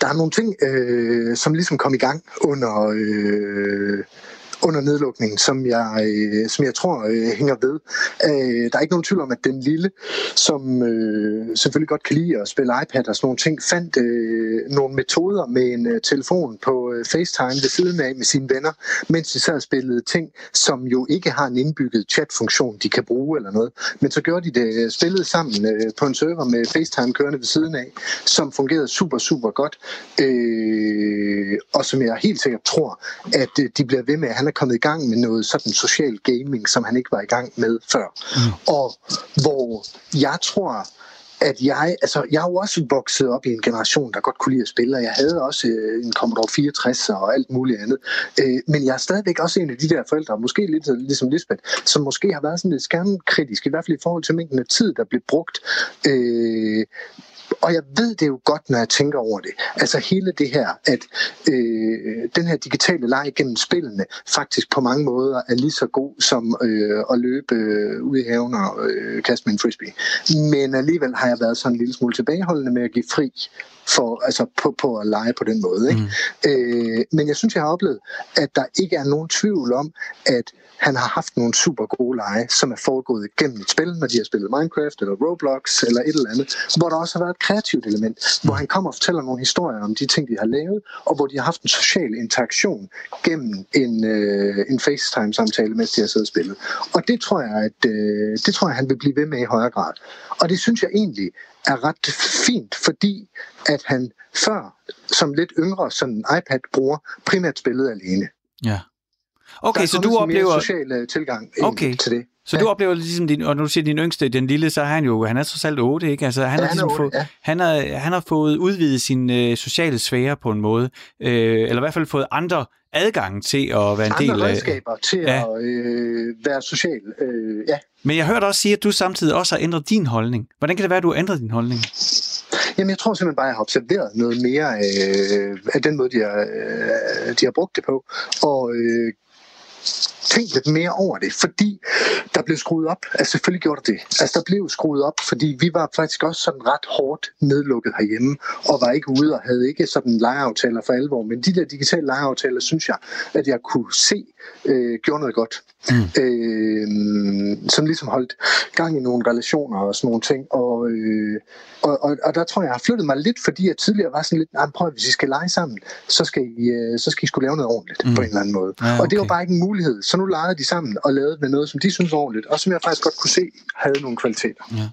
Der er nogle ting, øh, som ligesom kom i gang under, øh, under nedlukningen, som jeg, øh, som jeg tror øh, hænger ved. Øh, der er ikke nogen tvivl om, at den lille, som øh, selvfølgelig godt kan lide at spille iPad og sådan nogle ting, fandt øh, nogle metoder med en øh, telefon på øh, FaceTime ved siden af med sine venner, mens de sad og spillede ting, som jo ikke har en indbygget chatfunktion, de kan bruge eller noget. Men så gjorde de det, øh, spillede sammen øh, på en server med FaceTime kørende ved siden af, som fungerede super, super godt, øh, og som jeg helt sikkert tror, at øh, de bliver ved med. Han er kommet i gang med noget sådan social gaming, som han ikke var i gang med før. Mm. Og hvor jeg tror, at jeg, altså jeg har jo også vokset op i en generation, der godt kunne lide at spille, og jeg havde også øh, en Commodore 64 og alt muligt andet. Øh, men jeg er stadigvæk også en af de der forældre, måske lidt ligesom Lisbeth, som måske har været sådan lidt skærmkritisk, i hvert fald i forhold til mængden af tid, der blev brugt. Øh, og jeg ved det jo godt, når jeg tænker over det. Altså hele det her, at øh, den her digitale leg gennem spillene faktisk på mange måder er lige så god som øh, at løbe øh, ud i haven og øh, kaste med en frisbee. Men alligevel har jeg været sådan en lille smule tilbageholdende med at give fri for, altså på, på at lege på den måde. Ikke? Mm. Øh, men jeg synes, jeg har oplevet, at der ikke er nogen tvivl om, at han har haft nogle super gode lege, som er foregået gennem et spil, når de har spillet Minecraft eller Roblox eller et eller andet, hvor der også har været et kreativt element, hvor han kommer og fortæller nogle historier om de ting, de har lavet, og hvor de har haft en social interaktion gennem en, øh, en FaceTime-samtale, mens de har siddet og spillet. Og det tror jeg, at øh, det tror jeg, han vil blive ved med i højere grad. Og det synes jeg egentlig er ret fint, fordi at han før, som lidt yngre, sådan iPad-bruger, primært spillede alene. Ja. Okay, så du oplever... social uh, tilgang okay. til det. Så ja. du oplever ligesom din, og når du siger din yngste, den lille, så er han jo, han er trods alt 8, ikke? Altså, han, ja, har, ligesom 8, fået, ja. han, har, han har fået udvidet sin øh, sociale sfære på en måde, øh, eller i hvert fald fået andre adgang til at være en andre del af... redskaber til ja. at øh, være social, øh, ja. Men jeg hørte også sige, at du samtidig også har ændret din holdning. Hvordan kan det være, at du har ændret din holdning? Jamen, jeg tror simpelthen bare, at jeg har observeret noget mere øh, af den måde, de har, øh, de har brugt det på. Og øh, tænkt lidt mere over det, fordi der blev skruet op. Altså selvfølgelig gjorde det det. Altså der blev skruet op, fordi vi var faktisk også sådan ret hårdt nedlukket herhjemme, og var ikke ude og havde ikke sådan lejeaftaler for alvor. Men de der digitale lejeaftaler, synes jeg, at jeg kunne se, øh, gjorde noget godt. Mm. Øh, som ligesom holdt gang i nogle relationer og sådan nogle ting. Og, øh, og, og, og der tror jeg, jeg har flyttet mig lidt, fordi jeg tidligere var sådan lidt, nej, prøv hvis I skal lege sammen, så skal I, øh, så skal I skulle lave noget ordentligt mm. på en eller anden måde. Ja, okay. Og det var bare ikke en mulighed. Så nu legede de sammen og lavede med noget, som de synes var ordentligt, og som jeg faktisk godt kunne se havde nogle kvaliteter. Ja.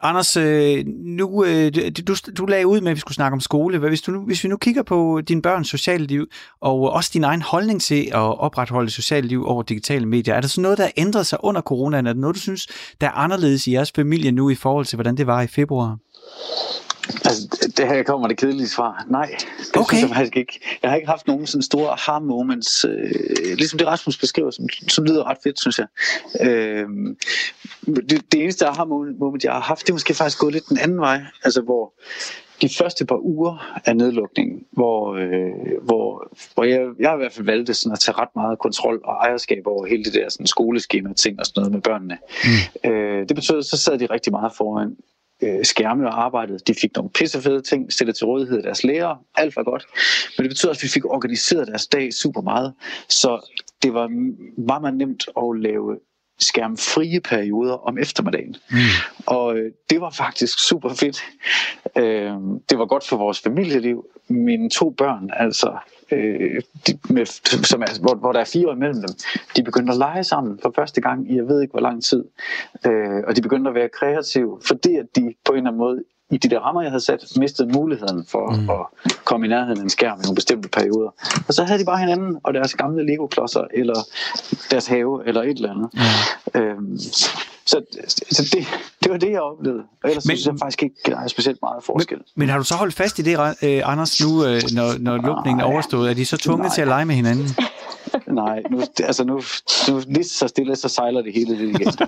Anders, øh, nu, øh, du, du lagde ud med, at vi skulle snakke om skole. Hvis, du nu, hvis vi nu kigger på din børns sociale liv, og også din egen holdning til at opretholde sociale liv over digitale medier, er der så noget, der har ændret sig under coronaen? Er der noget, du synes, der er anderledes i jeres familie nu i forhold til, hvordan det var i februar? Altså, det her kommer det kedelige svar. Nej, det okay. synes jeg faktisk ikke. Jeg har ikke haft nogen sådan store aha moments, øh, ligesom det Rasmus beskriver, som, som lyder ret fedt, synes jeg. Øh, det, det eneste aha moment, jeg har haft, det er måske faktisk gået lidt den anden vej, altså hvor de første par uger af nedlukningen, hvor, øh, hvor, hvor jeg, jeg i hvert fald valgt sådan at tage ret meget kontrol og ejerskab over hele det der sådan skoleskema ting og sådan noget med børnene. Mm. Øh, det betød, så sad de rigtig meget foran øh, skærme og arbejdede. De fik nogle pissefede ting stillet til rådighed af deres lærere. Alt var godt. Men det betyder også, at vi fik organiseret deres dag super meget. Så det var meget, meget nemt at lave skærmfrie perioder om eftermiddagen. Mm. Og øh, det var faktisk super fedt. Øh, det var godt for vores familieliv. Mine to børn, altså øh, de, med, som er, hvor, hvor der er fire år imellem dem, de begyndte at lege sammen for første gang i jeg ved ikke hvor lang tid. Øh, og de begyndte at være kreative, fordi at de på en eller anden måde i de der rammer, jeg havde sat, mistede muligheden for mm. at komme i nærheden af en skærm i nogle bestemte perioder. Og så havde de bare hinanden og deres gamle Lego-klodser, eller deres have, eller et eller andet. Mm. Øhm, så, så det, det var det, jeg oplevede. Og ellers men, synes jeg faktisk ikke, der er specielt meget forskel. Men, men har du så holdt fast i det, øh, Anders, nu, øh, når, når lukningen er overstået? Er de så tvunget til at lege med hinanden? Nej, nu, altså nu, nu lige så stille, så sejler det hele lidt igen.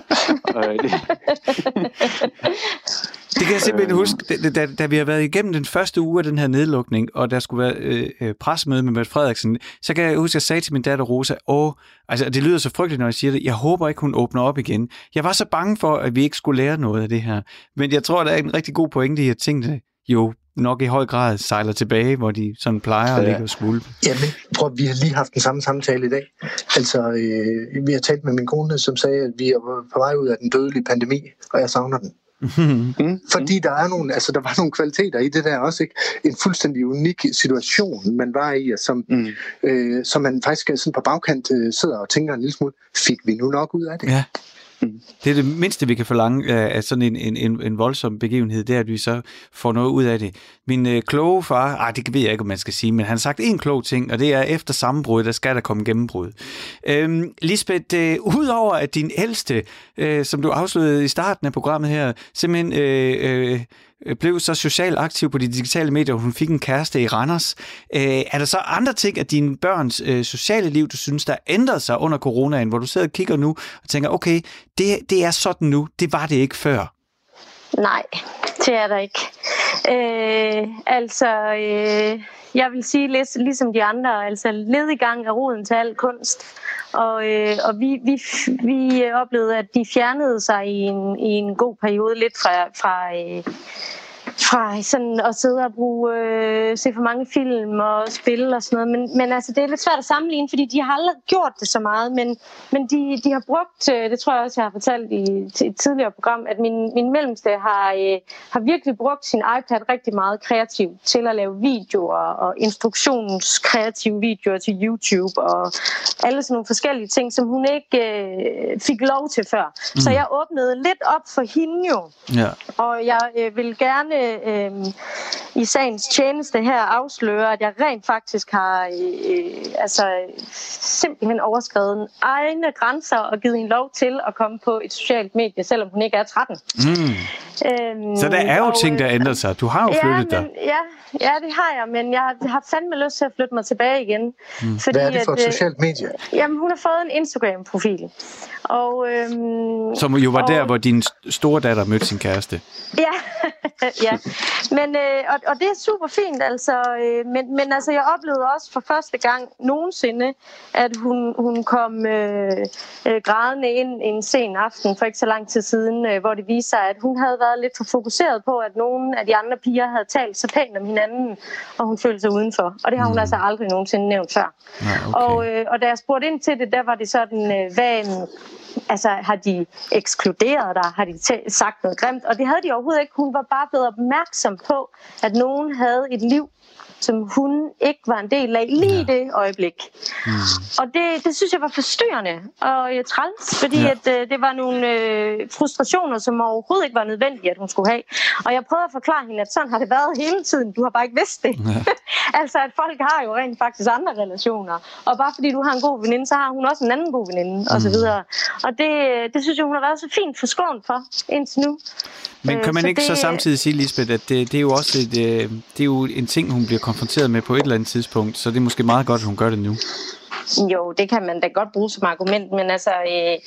Øh, det, kan jeg simpelthen huske, da, da vi har været igennem den første uge af den her nedlukning, og der skulle være øh, øh pressemøde med Mette Frederiksen, så kan jeg huske, at jeg sagde til min datter Rosa, åh, altså det lyder så frygteligt, når jeg siger det, jeg håber ikke, hun åbner op igen. Jeg var så bange for, at vi ikke skulle lære noget af det her. Men jeg tror, der er en rigtig god pointe i, at tingene jo nok i høj grad sejler tilbage, hvor de sådan plejer at ligge og skvulpe. Jamen, prøv, vi har lige haft den samme samtale i dag. Altså, øh, vi har talt med min kone, som sagde, at vi er på vej ud af den dødelige pandemi, og jeg savner den. Mm. Fordi der er nogle, altså der var nogle kvaliteter i det der også, ikke? En fuldstændig unik situation, man var i, og som, mm. øh, som man faktisk sådan på bagkant øh, sidder og tænker en lille smule, fik vi nu nok ud af det? Ja. Mm. Det er det mindste, vi kan forlange af sådan en, en, en, en voldsom begivenhed, det er, at vi så får noget ud af det. Min øh, kloge far, ah, det ved jeg ikke, om man skal sige, men han har sagt en klog ting, og det er, efter sammenbrud, der skal der komme gennembrud. Øhm, Lisbeth, øh, udover at din ældste, øh, som du afslørede i starten af programmet her, simpelthen øh, øh, Øh, Øh, blev så socialt aktiv på de digitale medier, og hun fik en kæreste i Randers. Øh, er der så andre ting af dine børns øh, sociale liv, du synes, der ændrede sig under coronaen, hvor du sidder og kigger nu og tænker, okay, det, det er sådan nu, det var det ikke før? Nej, det er der ikke. Øh, altså, øh, jeg vil sige lidt ligesom de andre, altså ledigang er roden til al kunst. Og, øh, og vi, vi, vi oplevede, at de fjernede sig i en, i en god periode lidt fra, fra øh, fra sådan at sidde og bruge, øh, se for mange film og spil og sådan noget. Men, men altså, det er lidt svært at sammenligne, fordi de har aldrig gjort det så meget. Men, men de, de har brugt, øh, det tror jeg også, jeg har fortalt i et tidligere program, at min, min mellemste har, øh, har virkelig brugt sin iPad rigtig meget kreativt til at lave videoer og instruktionskreative videoer til YouTube og alle sådan nogle forskellige ting, som hun ikke øh, fik lov til før. Mm. Så jeg åbnede lidt op for hende jo. Ja. Og jeg øh, vil gerne øh, i sagens tjeneste her afsløre, at jeg rent faktisk har øh, altså, simpelthen overskrevet egne grænser og givet hende lov til at komme på et socialt medie, selvom hun ikke er 13. Mm. Øhm, så der er jo og, ting, der ændrer sig. Du har jo flyttet ja, men, dig. Ja, ja, det har jeg, men jeg har fandme lyst til at flytte mig tilbage igen. Mm. Fordi, Hvad er det for et at, socialt medie? Jamen, hun har fået en Instagram-profil. Og, øhm, Som jo var og, der, hvor din store datter mødte sin kæreste. Ja, ja, men, øh, og, og det er super fint, altså. Øh, men, men altså, jeg oplevede også for første gang nogensinde, at hun, hun kom øh, øh, grædende ind en sen aften for ikke så lang tid siden, øh, hvor det viste sig, at hun havde været lidt for fokuseret på, at nogle af de andre piger havde talt så pænt om hinanden, og hun følte sig udenfor. Og det har hun mm. altså aldrig nogensinde nævnt før. Nej, okay. Og, øh, og da jeg spurgte ind til det, der var det sådan, øh, hvad, altså har de ekskluderet dig? Har de sagt noget grimt? Og det havde de overhovedet ikke. Hun var bare blevet opmærksom på, at nogen havde et liv, som hun ikke var en del af lige ja. det øjeblik. Mm. Og det, det synes jeg var forstyrrende og jeg træls, fordi ja. at, øh, det var nogle øh, frustrationer, som overhovedet ikke var nødvendige, at hun skulle have. Og jeg prøvede at forklare hende, at sådan har det været hele tiden. Du har bare ikke vidst det. Ja. altså, at folk har jo rent faktisk andre relationer. Og bare fordi du har en god veninde, så har hun også en anden god veninde, mm. og så videre. Og det, det synes jeg, hun har været så fint forskånet for indtil nu. Men kan man så ikke det... så samtidig sige, Lisbeth, at det, det er jo også et, øh, det er jo en ting, hun bliver konfronteret med på et eller andet tidspunkt, så det er måske meget godt, at hun gør det nu. Jo, det kan man da godt bruge som argument, men altså... Øh,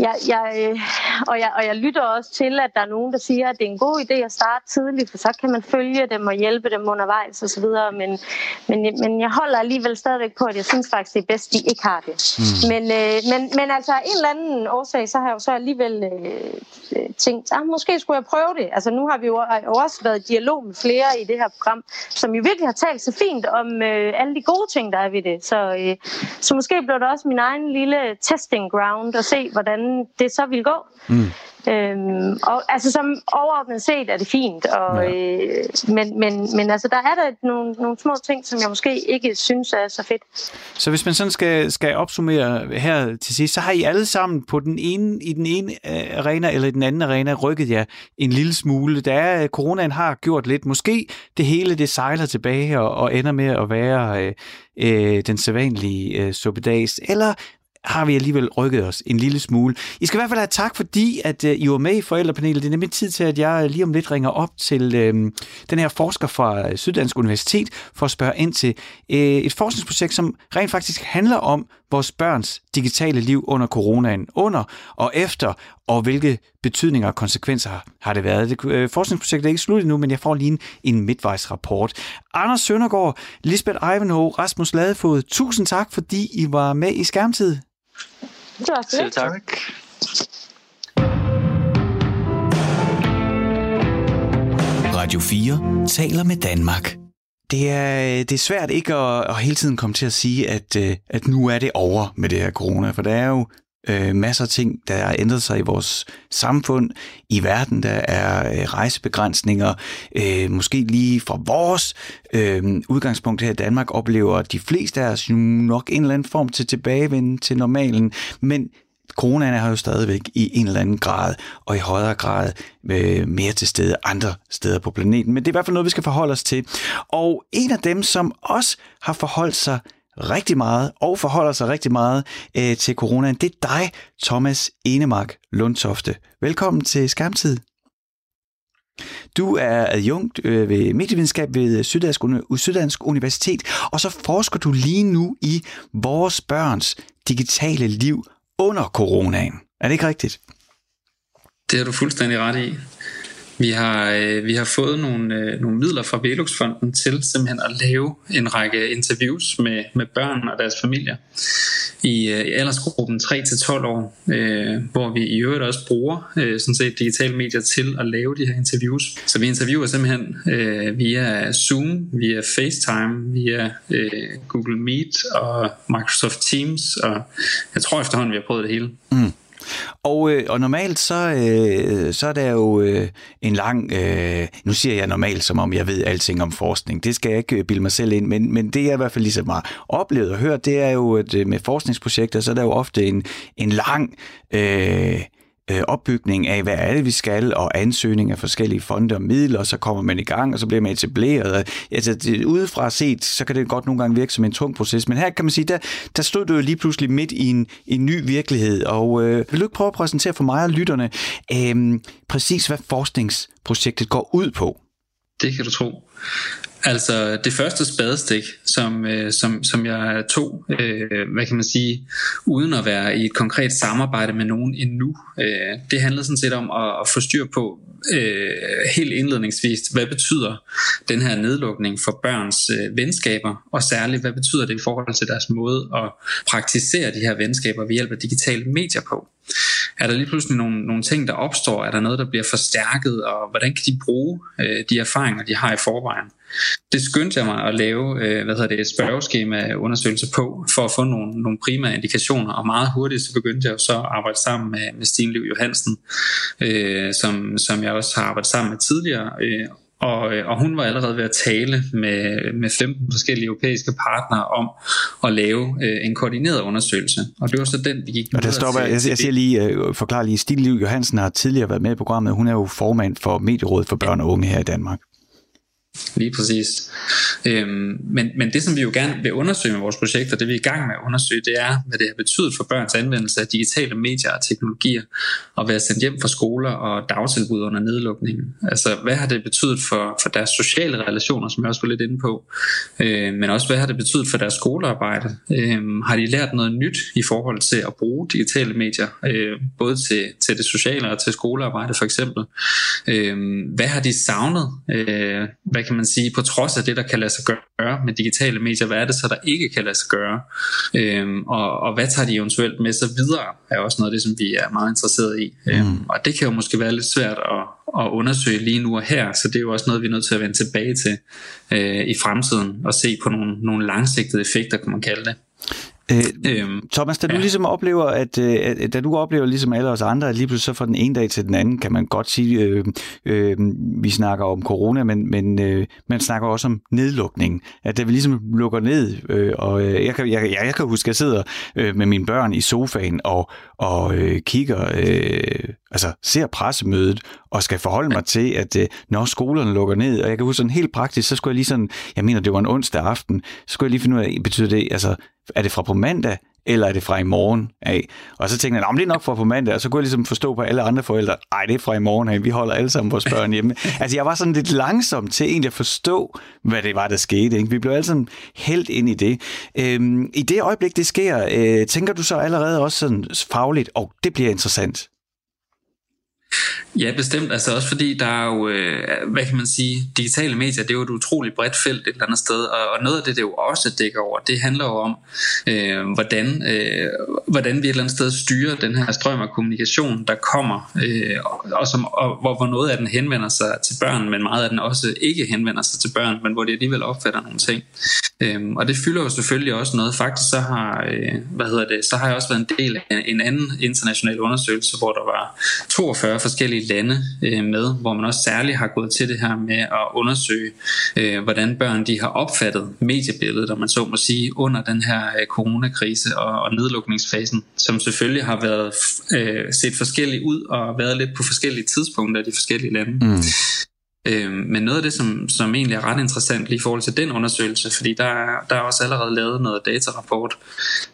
jeg, jeg, øh, og, jeg, og jeg lytter også til, at der er nogen, der siger, at det er en god idé at starte tidligt, for så kan man følge dem og hjælpe dem undervejs osv. Men, men, men jeg holder alligevel stadigvæk på, at jeg synes faktisk, det er bedst, de ikke har det. Mm. Men, øh, men, men altså en eller anden årsag, så har jeg jo så alligevel øh, tænkt, at ah, måske skulle jeg prøve det. Altså nu har vi jo også været i dialog med flere i det her program, som jo virkelig har talt så fint om øh, alle de gode ting, der er ved det. Så, øh, så måske blev det også min egen lille testing ground at se, hvordan det så vil gå. Mm. Øhm, og altså som overordnet set er det fint, og, ja. øh, men, men, men altså der er der nogle, nogle små ting, som jeg måske ikke synes er så fedt. Så hvis man sådan skal, skal opsummere her til sidst, så har I alle sammen på den ene, i den ene øh, arena eller i den anden arena rykket jer en lille smule. Der er, coronaen har gjort lidt. Måske det hele det sejler tilbage og, og ender med at være øh, øh, den sædvanlige øh, suppedags, eller har vi alligevel rykket os en lille smule. I skal i hvert fald have tak, fordi at øh, I var med i forældrepanelet. Det er nemlig tid til, at jeg lige om lidt ringer op til øh, den her forsker fra øh, Syddansk Universitet for at spørge ind til øh, et forskningsprojekt, som rent faktisk handler om vores børns digitale liv under coronaen, under og efter, og hvilke betydninger og konsekvenser har det været. Det, øh, forskningsprojektet er ikke slut endnu, men jeg får lige en, en midtvejsrapport. Anders Søndergaard, Lisbeth Ivanhoe, Rasmus Ladefod, tusind tak, fordi I var med i Skærmtid. Det var Selv tak. Radio 4 taler med Danmark. Det er, det er svært ikke at, at hele tiden komme til at sige, at, øh, at nu er det over med det her corona, for der er jo øh, masser af ting, der har ændret sig i vores samfund, i verden. Der er øh, rejsebegrænsninger. Øh, måske lige fra vores øh, udgangspunkt her i Danmark oplever de fleste af os jo nok en eller anden form til tilbagevenden til normalen. Men coronaen er jo stadigvæk i en eller anden grad, og i højere grad øh, mere til stede andre steder på planeten. Men det er i hvert fald noget, vi skal forholde os til. Og en af dem, som også har forholdt sig rigtig meget og forholder sig rigtig meget øh, til coronaen, det er dig, Thomas Enemark Lundtofte. Velkommen til Skærmtid. Du er adjunkt øh, ved medievidenskab ved Syddansk, Syddansk Universitet, og så forsker du lige nu i vores børns digitale liv under coronaen. Er det ikke rigtigt? Det har du fuldstændig ret i. Vi har, øh, vi har fået nogle, øh, nogle midler fra Velux-fonden til simpelthen at lave en række interviews med, med børn og deres familier i, øh, i aldersgruppen 3-12 år, øh, hvor vi i øvrigt også bruger øh, sådan set digitale medier til at lave de her interviews. Så vi interviewer simpelthen øh, via Zoom, via FaceTime, via øh, Google Meet og Microsoft Teams, og jeg tror efterhånden, vi har prøvet det hele. Mm. Og, øh, og normalt så, øh, så er der jo øh, en lang, øh, nu siger jeg normalt, som om jeg ved alting om forskning. Det skal jeg ikke øh, bilde mig selv ind, men, men det jeg i hvert fald ligesom har oplevet og hørt, det er jo, at øh, med forskningsprojekter, så er der jo ofte en, en lang... Øh, øh, opbygning af, hvad er det, vi skal, og ansøgning af forskellige fonde og midler, og så kommer man i gang, og så bliver man etableret. Altså, det, udefra set, så kan det godt nogle gange virke som en tung proces, men her kan man sige, der, der stod du jo lige pludselig midt i en, en ny virkelighed, og øh, vil du ikke prøve at præsentere for mig og lytterne øh, præcis, hvad forskningsprojektet går ud på? Det kan du tro. Altså det første spadestik, som, øh, som, som jeg tog, øh, hvad kan man sige, uden at være i et konkret samarbejde med nogen endnu, øh, det handlede sådan set om at, at få styr på øh, helt indledningsvis, hvad betyder den her nedlukning for børns øh, venskaber, og særligt hvad betyder det i forhold til deres måde at praktisere de her venskaber ved hjælp af digitale medier på. Er der lige pludselig nogle, nogle ting, der opstår? Er der noget, der bliver forstærket? Og hvordan kan de bruge øh, de erfaringer, de har i forvejen? Det skyndte jeg mig at lave øh, hvad hedder det, et spørgeskema undersøgelse på, for at få nogle, nogle primære indikationer, og meget hurtigt så begyndte jeg så at arbejde sammen med, med Stine Liv Johansen, øh, som, som jeg også har arbejdet sammen med tidligere, øh, og, øh, og hun var allerede ved at tale med, med 15 forskellige europæiske partnere om at lave øh, en koordineret undersøgelse. Og det var så den, vi gik Og der stopper, jeg, jeg siger lige, øh, forklar lige, Stine Liv Johansen har tidligere været med i programmet. Hun er jo formand for Medierådet for Børn og Unge her i Danmark. Lige præcis. Øhm, men, men det, som vi jo gerne vil undersøge med vores projekter, det vi er i gang med at undersøge, det er, hvad det har betydet for børns anvendelse af digitale medier og teknologier, og være sendt hjem fra skoler og dagtilbud under nedlukningen. Altså, hvad har det betydet for, for deres sociale relationer, som jeg også var lidt inde på, øh, men også, hvad har det betydet for deres skolearbejde? Øh, har de lært noget nyt i forhold til at bruge digitale medier, øh, både til, til det sociale og til skolearbejde for eksempel? Øh, hvad har de savnet? Øh, hvad kan man sige, på trods af det, der kan lade sig gøre med digitale medier, hvad er det så, der ikke kan lade sig gøre? Øhm, og, og hvad tager de eventuelt med sig videre, er også noget af det, som vi er meget interesseret i. Øhm, mm. og det kan jo måske være lidt svært at, at undersøge lige nu og her, så det er jo også noget, vi er nødt til at vende tilbage til øh, i fremtiden, og se på nogle, nogle langsigtede effekter, kan man kalde det. Øh, øhm, Thomas, da du ja. ligesom oplever, at, øh, at da du oplever ligesom alle os andre, at lige pludselig så fra den ene dag til den anden, kan man godt sige, øh, øh, vi snakker om corona, men, men øh, man snakker også om nedlukning. At det vi ligesom lukker ned, øh, og øh, jeg, kan, jeg, jeg kan huske, at jeg sidder øh, med mine børn i sofaen og, og øh, kigger, øh, altså ser pressemødet, og skal forholde mig til, at øh, når skolerne lukker ned, og jeg kan huske sådan helt praktisk, så skulle jeg lige sådan, jeg mener, det var en onsdag aften, så skulle jeg lige finde ud af, betyder det, altså er det fra på mandag, eller er det fra i morgen af? Og så tænkte jeg, det er nok fra på mandag, og så kunne jeg ligesom forstå på alle andre forældre, nej, det er fra i morgen af, vi holder alle sammen vores børn hjemme. altså jeg var sådan lidt langsom til egentlig at forstå, hvad det var, der skete. Ikke? Vi blev alle sammen helt ind i det. Øhm, I det øjeblik, det sker, øh, tænker du så allerede også sådan fagligt, og oh, det bliver interessant? Ja, bestemt. Altså også fordi der er jo, øh, hvad kan man sige, digitale medier, det er jo et utroligt bredt felt et eller andet sted, og, og noget af det, det jo også dækker over, det handler jo om, øh, hvordan, øh, hvordan vi et eller andet sted styrer den her strøm af kommunikation, der kommer, øh, og, som, og hvor, hvor noget af den henvender sig til børn, men meget af den også ikke henvender sig til børn, men hvor de alligevel opfatter nogle ting. Øh, og det fylder jo selvfølgelig også noget. Faktisk så har, øh, hvad hedder det, så har jeg også været en del af en anden international undersøgelse, hvor der var 42 forskellige lande øh, med, hvor man også særligt har gået til det her med at undersøge, øh, hvordan børn de har opfattet mediebilledet, om man så må sige, under den her øh, coronakrise og, og nedlukningsfasen, som selvfølgelig har været øh, set forskelligt ud og været lidt på forskellige tidspunkter i de forskellige lande. Mm. Øh, men noget af det, som, som egentlig er ret interessant lige i forhold til den undersøgelse, fordi der er, der er også allerede lavet noget datarapport,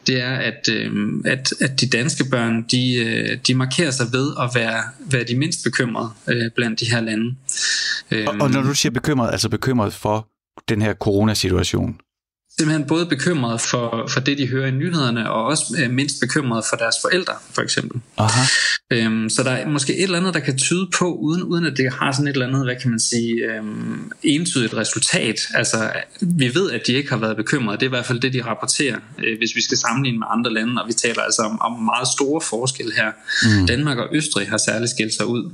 det er, at, øh, at, at de danske børn, de, øh, de markerer sig ved at være, være de mindst bekymrede øh, blandt de her lande. Og, og når du siger bekymret, altså bekymret for den her coronasituation? Simpelthen både bekymret for, for det, de hører i nyhederne, og også øh, mindst bekymret for deres forældre, for eksempel. Aha. Øhm, så der er måske et eller andet, der kan tyde på, uden, uden at det har sådan et eller andet, hvad kan man sige, øhm, entydigt resultat. Altså, vi ved, at de ikke har været bekymrede. Det er i hvert fald det, de rapporterer, øh, hvis vi skal sammenligne med andre lande, og vi taler altså om, om meget store forskelle her. Mm. Danmark og Østrig har særligt skilt sig ud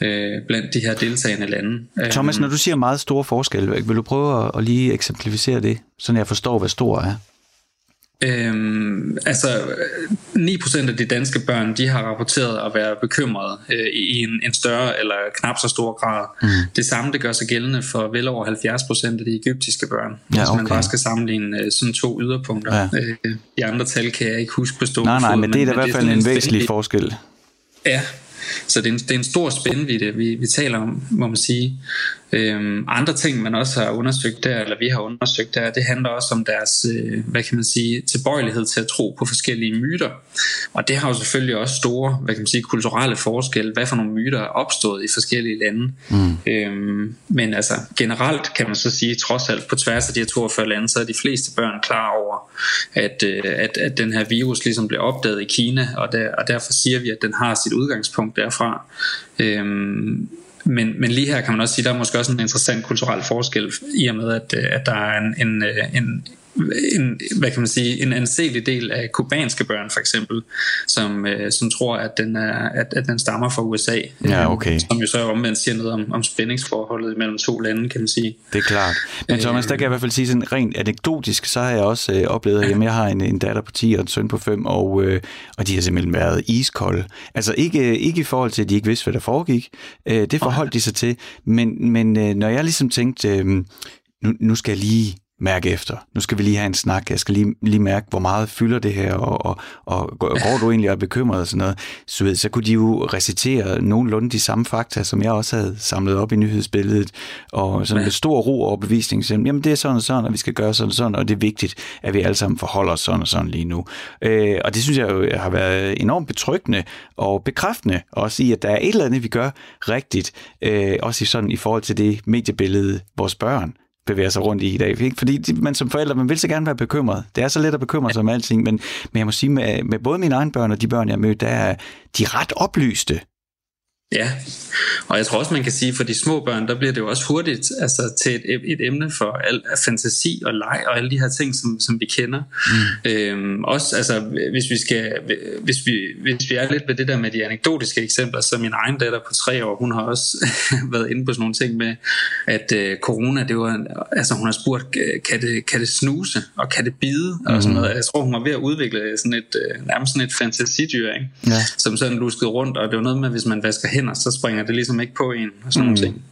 øh, blandt de her deltagende lande. Thomas, øhm, når du siger meget store forskelle, vil du prøve at, at lige eksemplificere det? sådan jeg forstår, hvad stor er? Øhm, altså 9% af de danske børn de har rapporteret at være bekymrede øh, i en, en større eller knap så stor grad. Mm. Det samme det gør sig gældende for vel over 70% af de egyptiske børn. Ja, okay. Hvis man bare skal sammenligne øh, sådan to yderpunkter. Ja. Øh, de andre tal kan jeg ikke huske på stående Nej, nej, men det er da i hvert fald en væsentlig forskel. Ja, så det er en, det er en stor spændvidde, vi, vi taler om, må man sige. Øhm, andre ting, man også har undersøgt der, eller vi har undersøgt der, det handler også om deres, øh, hvad kan man sige, tilbøjelighed til at tro på forskellige myter. Og det har jo selvfølgelig også store, hvad kan man sige, kulturelle forskelle, hvad for nogle myter er opstået i forskellige lande. Mm. Øhm, men altså generelt kan man så sige, trods alt på tværs af de her 42 lande, så er de fleste børn klar over, at, øh, at, at den her virus ligesom blev opdaget i Kina, og, der, og derfor siger vi, at den har sit udgangspunkt derfra. Øhm, men, men lige her kan man også sige, at der er måske også en interessant kulturel forskel i og med, at, øh, at der er en, en, øh, en, en, hvad kan man sige, en anselig del af kubanske børn for eksempel, som, øh, som tror, at den, er, at, at den stammer fra USA. Ja, okay. Som jo så omvendt siger noget om, om spændingsforholdet mellem to lande, kan man sige. Det er klart. Men Thomas, der kan jeg i hvert fald sige sådan rent anekdotisk, så har jeg også øh, oplevet, at jeg har en, en datter på 10 og en søn på 5, og, øh, og de har simpelthen været iskolde. Altså ikke, ikke i forhold til, at de ikke vidste, hvad der foregik. Øh, det forholdt de sig til. Men, men øh, når jeg ligesom tænkte, øh, nu, nu skal jeg lige mærke efter. Nu skal vi lige have en snak. Jeg skal lige, lige mærke, hvor meget fylder det her, og, og, og går du egentlig er bekymret og sådan noget. Så, ved, så kunne de jo recitere nogenlunde de samme fakta, som jeg også havde samlet op i nyhedsbilledet, og sådan med stor ro og bevisning. Så, jamen det er sådan og sådan, og vi skal gøre sådan og sådan, og det er vigtigt, at vi alle sammen forholder os sådan og sådan lige nu. Øh, og det synes jeg jo har været enormt betryggende og bekræftende, også i, at der er et eller andet, vi gør rigtigt, øh, også i, sådan, i forhold til det mediebillede, vores børn bevæger sig rundt i i dag. Ikke? Fordi man som forældre, man vil så gerne være bekymret. Det er så let at bekymre sig om alting, men, men jeg må sige, med, med både mine egne børn og de børn, jeg har mødt, der er de ret oplyste Ja, og jeg tror også, man kan sige, for de små børn, der bliver det jo også hurtigt altså, til et, et emne for al, fantasi og leg og alle de her ting, som, som vi kender. Mm. Øhm, også, altså, hvis vi, skal, hvis, vi, hvis vi er lidt ved det der med de anekdotiske eksempler, så min egen datter på tre år, hun har også været inde på sådan nogle ting med, at øh, corona, det var, altså hun har spurgt, kan det, kan det snuse, og kan det bide, mm. og sådan noget. Jeg tror, hun var ved at udvikle sådan et, øh, nærmest sådan et fantasidyr, ikke? Ja. som sådan luskede rundt, og det var noget med, hvis man vasker hænder, så springer det ligesom ikke på en, og sådan mm. nogle ting.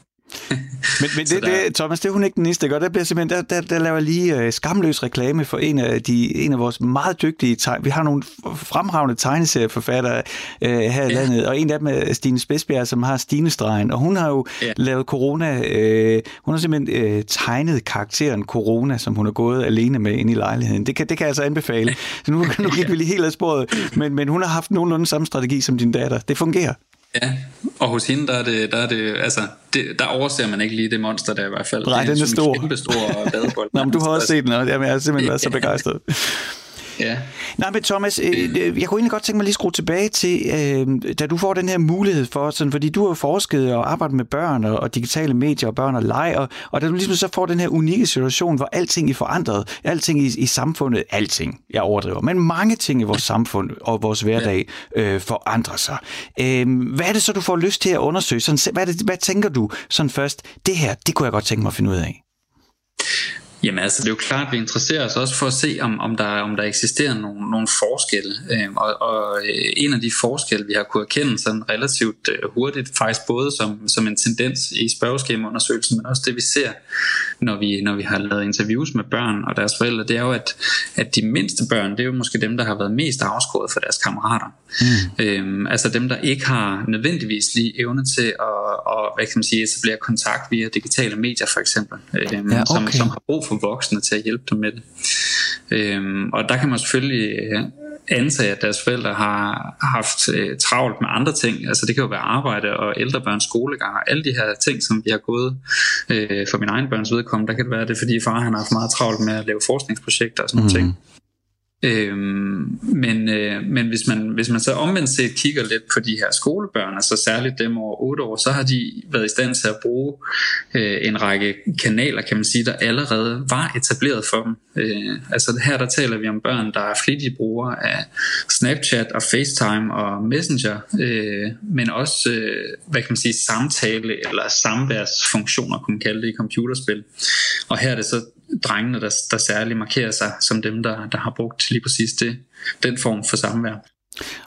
men men det, det, Thomas, det er hun ikke den eneste, der Der, bliver simpelthen, der, der, der laver lige uh, skamløs reklame for en af, de, en af vores meget dygtige tegn. Vi har nogle fremragende tegneserieforfattere uh, her i ja. landet, og en af dem er Stine Spidsbjerg, som har Stine-stregen, og hun har jo ja. lavet corona. Uh, hun har simpelthen uh, tegnet karakteren corona, som hun har gået alene med ind i lejligheden. Det kan, det kan jeg altså anbefale. Så nu, nu gik vi lige helt af sporet, men, men hun har haft nogenlunde samme strategi som din datter. Det fungerer. Ja, og hos hende, der er det, der er det altså, det, der overser man ikke lige det monster der i hvert fald. Nej, den er stor. Det er en kæmpe stor badebold. Nå, men du har også set den, og jeg er simpelthen været så begejstret. Ja. Nej, men Thomas, øh, øh, jeg kunne egentlig godt tænke mig lige at skrue tilbage til, øh, da du får den her mulighed for, sådan, fordi du har forsket og arbejdet med børn og, og digitale medier og børn og leg, og, og da du ligesom så får den her unikke situation, hvor alting er forandret, alting i, i samfundet, alting, jeg overdriver, men mange ting i vores samfund og vores hverdag øh, forandrer sig. Øh, hvad er det så, du får lyst til at undersøge? Sådan, hvad, det, hvad tænker du sådan først? Det her, det kunne jeg godt tænke mig at finde ud af. Jamen altså, det er jo klart, at vi interesserer os også for at se, om, om, der, om der eksisterer nogle, nogle forskelle. Øhm, og, og øh, en af de forskelle, vi har kunnet erkende sådan relativt øh, hurtigt, faktisk både som, som en tendens i spørgeskemaundersøgelsen, men også det, vi ser, når vi, når vi har lavet interviews med børn og deres forældre, det er jo, at, at de mindste børn, det er jo måske dem, der har været mest afskåret for deres kammerater. Mm. Øhm, altså dem, der ikke har nødvendigvis lige evne til at, at hvad kan man sige, etablere kontakt via digitale medier for eksempel, øhm, ja, okay. som, som har brug for voksne til at hjælpe dem med det. Øhm, og der kan man selvfølgelig øh, antage, at deres forældre har haft øh, travlt med andre ting. Altså det kan jo være arbejde og ældrebørns skolegang og alle de her ting, som vi har gået øh, for min egen børns vedkommende. Der kan det være, at det er fordi far han har haft meget travlt med at lave forskningsprojekter og sådan mm. nogle ting. Øhm, men øh, men hvis, man, hvis man så omvendt set kigger lidt på de her skolebørn, altså særligt dem over 8 år, så har de været i stand til at bruge øh, en række kanaler, kan man sige, der allerede var etableret for dem. Øh, altså her der taler vi om børn, der er flittige brugere af Snapchat og FaceTime og Messenger, øh, men også, øh, hvad kan man sige, samtale eller samværsfunktioner, kunne man kalde det i computerspil. Og her er det så drengene, der, der særligt markerer sig som dem, der, der har brugt lige præcis det, den form for samvær.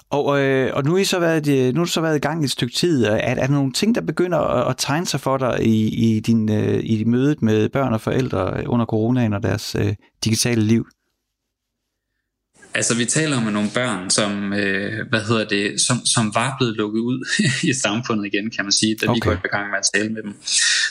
Og, øh, og nu, har I så været, nu har du så været i gang et stykke tid. Er, er der nogle ting, der begynder at, at tegne sig for dig i, i, din, øh, i mødet med børn og forældre under coronaen og deres øh, digitale liv? Altså vi taler om nogle børn, som, øh, hvad hedder det, som, som var blevet lukket ud i samfundet igen, kan man sige, da okay. vi går i gang med at tale med dem.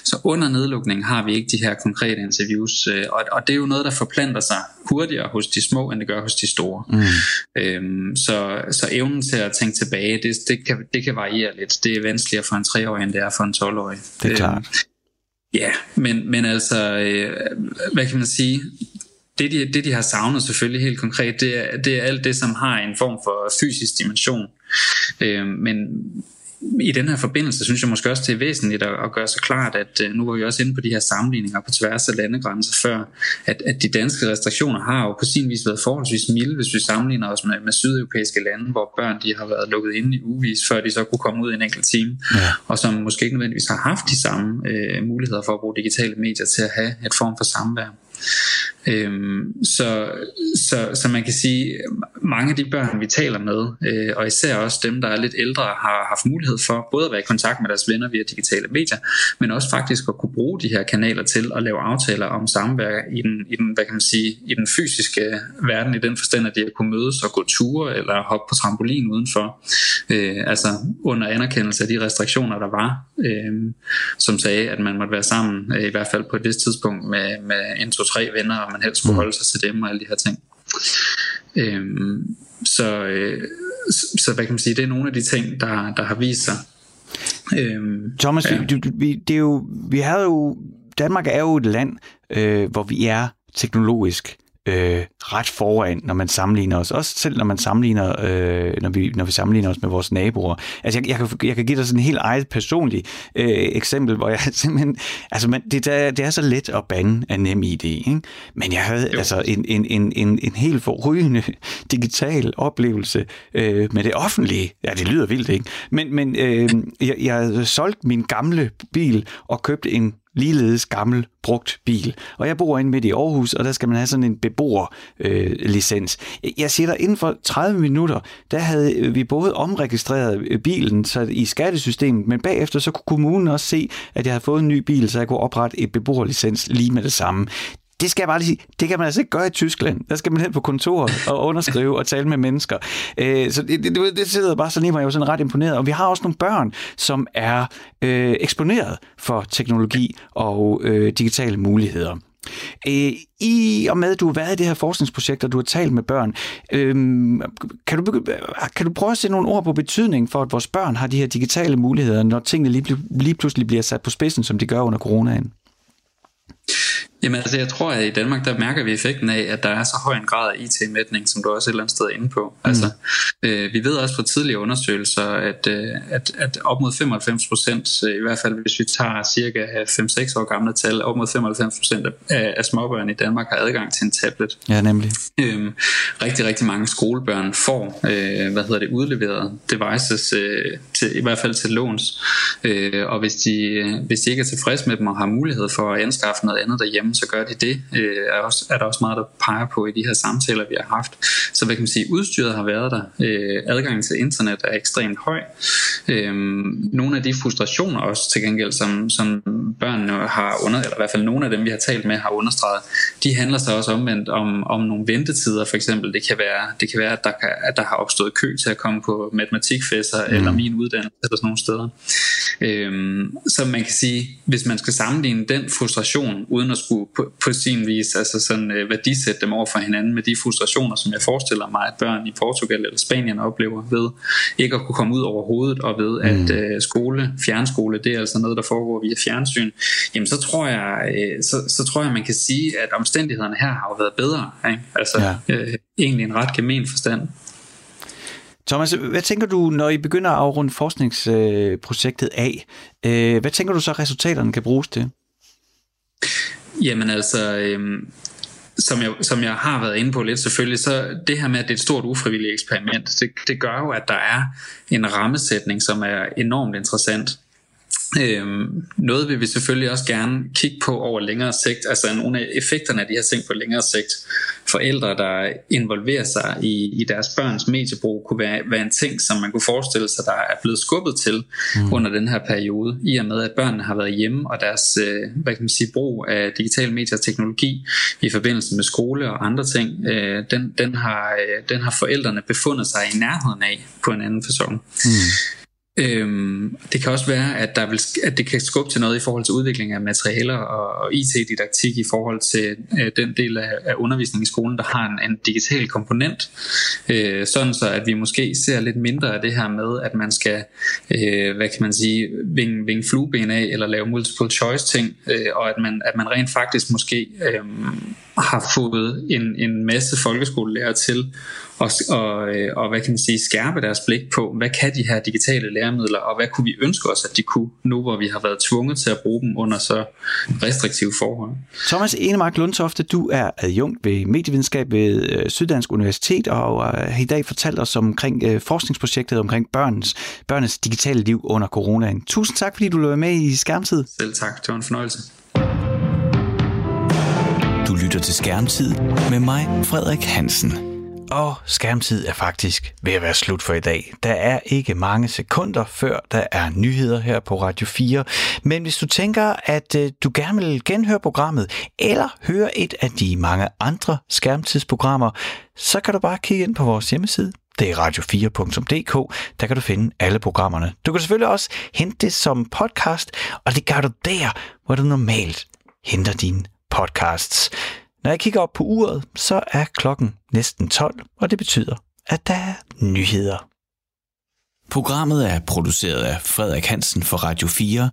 Så under nedlukningen har vi ikke de her konkrete interviews, øh, og, og det er jo noget, der forplanter sig hurtigere hos de små, end det gør hos de store. Mm. Øhm, så, så evnen til at tænke tilbage, det, det, kan, det kan variere lidt. Det er vanskeligere for en 3-årig, end det er for en 12-årig. Det er klart. Øhm, ja, men, men altså, øh, hvad kan man sige? Det de, det de har savnet selvfølgelig helt konkret, det er, det er alt det, som har en form for fysisk dimension. Øh, men i den her forbindelse synes jeg måske også, det er væsentligt at, at gøre sig klart, at øh, nu var vi også inde på de her sammenligninger på tværs af landegrænser før, at, at de danske restriktioner har jo på sin vis været forholdsvis milde, hvis vi sammenligner os med, med sydeuropæiske lande, hvor børn de har været lukket inde i uvis, før de så kunne komme ud i en enkelt time, ja. og som måske ikke nødvendigvis har haft de samme øh, muligheder for at bruge digitale medier til at have et form for samvær. Øhm, så, så, så man kan sige, mange af de børn, vi taler med, øh, og især også dem, der er lidt ældre, har haft mulighed for både at være i kontakt med deres venner via digitale medier, men også faktisk at kunne bruge de her kanaler til at lave aftaler om samvær i den, i den, hvad kan man sige, i den fysiske verden, i den forstand, at de har kunne mødes og gå ture eller hoppe på trampolin udenfor. Øh, altså under anerkendelse af de restriktioner, der var, øh, som sagde, at man måtte være sammen, øh, i hvert fald på et vist tidspunkt, med, med en, to, tre venner, og man helst skulle mm. holde sig til dem og alle de her ting. Øhm, så, øh, så hvad kan man sige, det er nogle af de ting, der, der har vist sig. Øhm, Thomas, ja. du, vi, det er jo, vi har jo, Danmark er jo et land, øh, hvor vi er teknologisk øh, ret foran, når man sammenligner os. Også selv når man sammenligner, øh, når, vi, når vi sammenligner os med vores naboer. Altså jeg, jeg, kan, jeg kan give dig sådan en helt eget personligt øh, eksempel, hvor jeg simpelthen, altså man, det, det er så let at bande af nem idé, ikke? men jeg havde jo. altså en, en, en, en, en helt forrygende digital oplevelse øh, med det offentlige. Ja, det lyder vildt, ikke? Men, men øh, jeg, jeg solgte min gamle bil og købte en ligeledes gammel brugt bil. Og jeg bor inde midt i Aarhus, og der skal man have sådan en beboerlicens. Øh, jeg siger dig, inden for 30 minutter, der havde øh, vi både omregistreret øh, bilen så i skattesystemet, men bagefter så kunne kommunen også se, at jeg havde fået en ny bil, så jeg kunne oprette et beboerlicens lige med det samme det skal jeg bare lige sige, det kan man altså ikke gøre i Tyskland. Der skal man hen på kontoret og underskrive og tale med mennesker. Øh, så det, det, det sidder bare sådan i mig, jeg er jo sådan ret imponeret. Og vi har også nogle børn, som er øh, eksponeret for teknologi og øh, digitale muligheder. Øh, I og med, at du har været i det her forskningsprojekt, og du har talt med børn, øh, kan, du, kan du prøve at sætte nogle ord på betydning for, at vores børn har de her digitale muligheder, når tingene lige, lige pludselig bliver sat på spidsen, som de gør under coronaen? Jamen altså, jeg tror, at i Danmark, der mærker vi effekten af, at der er så høj en grad af IT-mætning, som du også et eller andet sted er inde på. Mm. Altså, øh, vi ved også fra tidligere undersøgelser, at, øh, at, at op mod 95 procent, øh, i hvert fald hvis vi tager cirka 5-6 år gamle tal, op mod 95 procent af, af småbørn i Danmark har adgang til en tablet. Ja, nemlig. Øhm, rigtig, rigtig mange skolebørn får, øh, hvad hedder det, udleveret devices, øh, til, i hvert fald til låns. Øh, og hvis de, hvis de ikke er tilfredse med dem og har mulighed for at anskaffe noget andet derhjemme, hjemme, så gør de det. Øh, er, også, er der også meget, der peger på i de her samtaler, vi har haft. Så hvad kan man sige, udstyret har været der. Øh, adgangen til internet er ekstremt høj. Øh, nogle af de frustrationer også til gengæld, som, som børnene har under, eller i hvert fald nogle af dem, vi har talt med, har understreget, de handler så også omvendt om, om nogle ventetider, for eksempel. Det kan være, det kan være at, der kan, at der har opstået kø til at komme på matematikfæsser, mm. eller min uddannelse, eller sådan nogle steder. Øh, så man kan sige, hvis man skal sammenligne den frustration, uden at skulle skulle på, på sin vis altså sådan, øh, værdisætte dem over for hinanden med de frustrationer, som jeg forestiller mig, at børn i Portugal eller Spanien oplever ved ikke at kunne komme ud over hovedet, og ved at mm. øh, skole, fjernskole, det er altså noget, der foregår via fjernsyn, jamen så tror jeg, øh, så, så tror jeg, man kan sige, at omstændighederne her har jo været bedre. Ikke? Altså ja. øh, egentlig en ret gemen forstand. Thomas, hvad tænker du, når I begynder at afrunde forskningsprojektet af? Øh, hvad tænker du så, resultaterne kan bruges til? Jamen altså, øhm, som, jeg, som jeg har været inde på lidt selvfølgelig, så det her med, at det er et stort ufrivilligt eksperiment, det, det gør jo, at der er en rammesætning, som er enormt interessant. Øhm, noget vil vi selvfølgelig også gerne kigge på over længere sigt, altså nogle af effekterne af de her ting på længere sigt. Forældre, der involverer sig i, i deres børns mediebrug, kunne være, være en ting, som man kunne forestille sig, der er blevet skubbet til mm. under den her periode, i og med at børnene har været hjemme, og deres øh, hvad kan man sige, brug af digitale medier og teknologi i forbindelse med skole og andre ting, øh, den, den, har, øh, den har forældrene befundet sig i nærheden af på en anden fasong. Mm. Øhm, det kan også være, at, der vil, at det kan skubbe til noget i forhold til udvikling af materialer og, og IT-didaktik i forhold til øh, den del af, af undervisningen i skolen, der har en, en digital komponent. Øh, sådan så, at vi måske ser lidt mindre af det her med, at man skal, øh, hvad kan man sige, vinge, vinge flueben af eller lave multiple choice ting, øh, og at man, at man rent faktisk måske øh, har fået en, en masse folkeskolelærer til og, og, og hvad kan man sige, skærpe deres blik på, hvad kan de her digitale læremidler, og hvad kunne vi ønske os, at de kunne, nu hvor vi har været tvunget til at bruge dem under så restriktive forhold. Thomas Enemark Lundtofte, du er adjunkt ved medievidenskab ved øh, Syddansk Universitet, og har i dag fortalt os omkring øh, forskningsprojektet omkring børnens, børnens digitale liv under coronaen. Tusind tak, fordi du løb med i Skærmtid. Selv tak, det var en fornøjelse. Du lytter til Skærmtid med mig, Frederik Hansen. Og skærmtid er faktisk ved at være slut for i dag. Der er ikke mange sekunder, før der er nyheder her på Radio 4. Men hvis du tænker, at øh, du gerne vil genhøre programmet, eller høre et af de mange andre skærmtidsprogrammer, så kan du bare kigge ind på vores hjemmeside. Det er radio4.dk. Der kan du finde alle programmerne. Du kan selvfølgelig også hente det som podcast, og det gør du der, hvor du normalt henter dine podcasts. Når jeg kigger op på uret, så er klokken næsten 12, og det betyder, at der er nyheder. Programmet er produceret af Frederik Hansen for Radio 4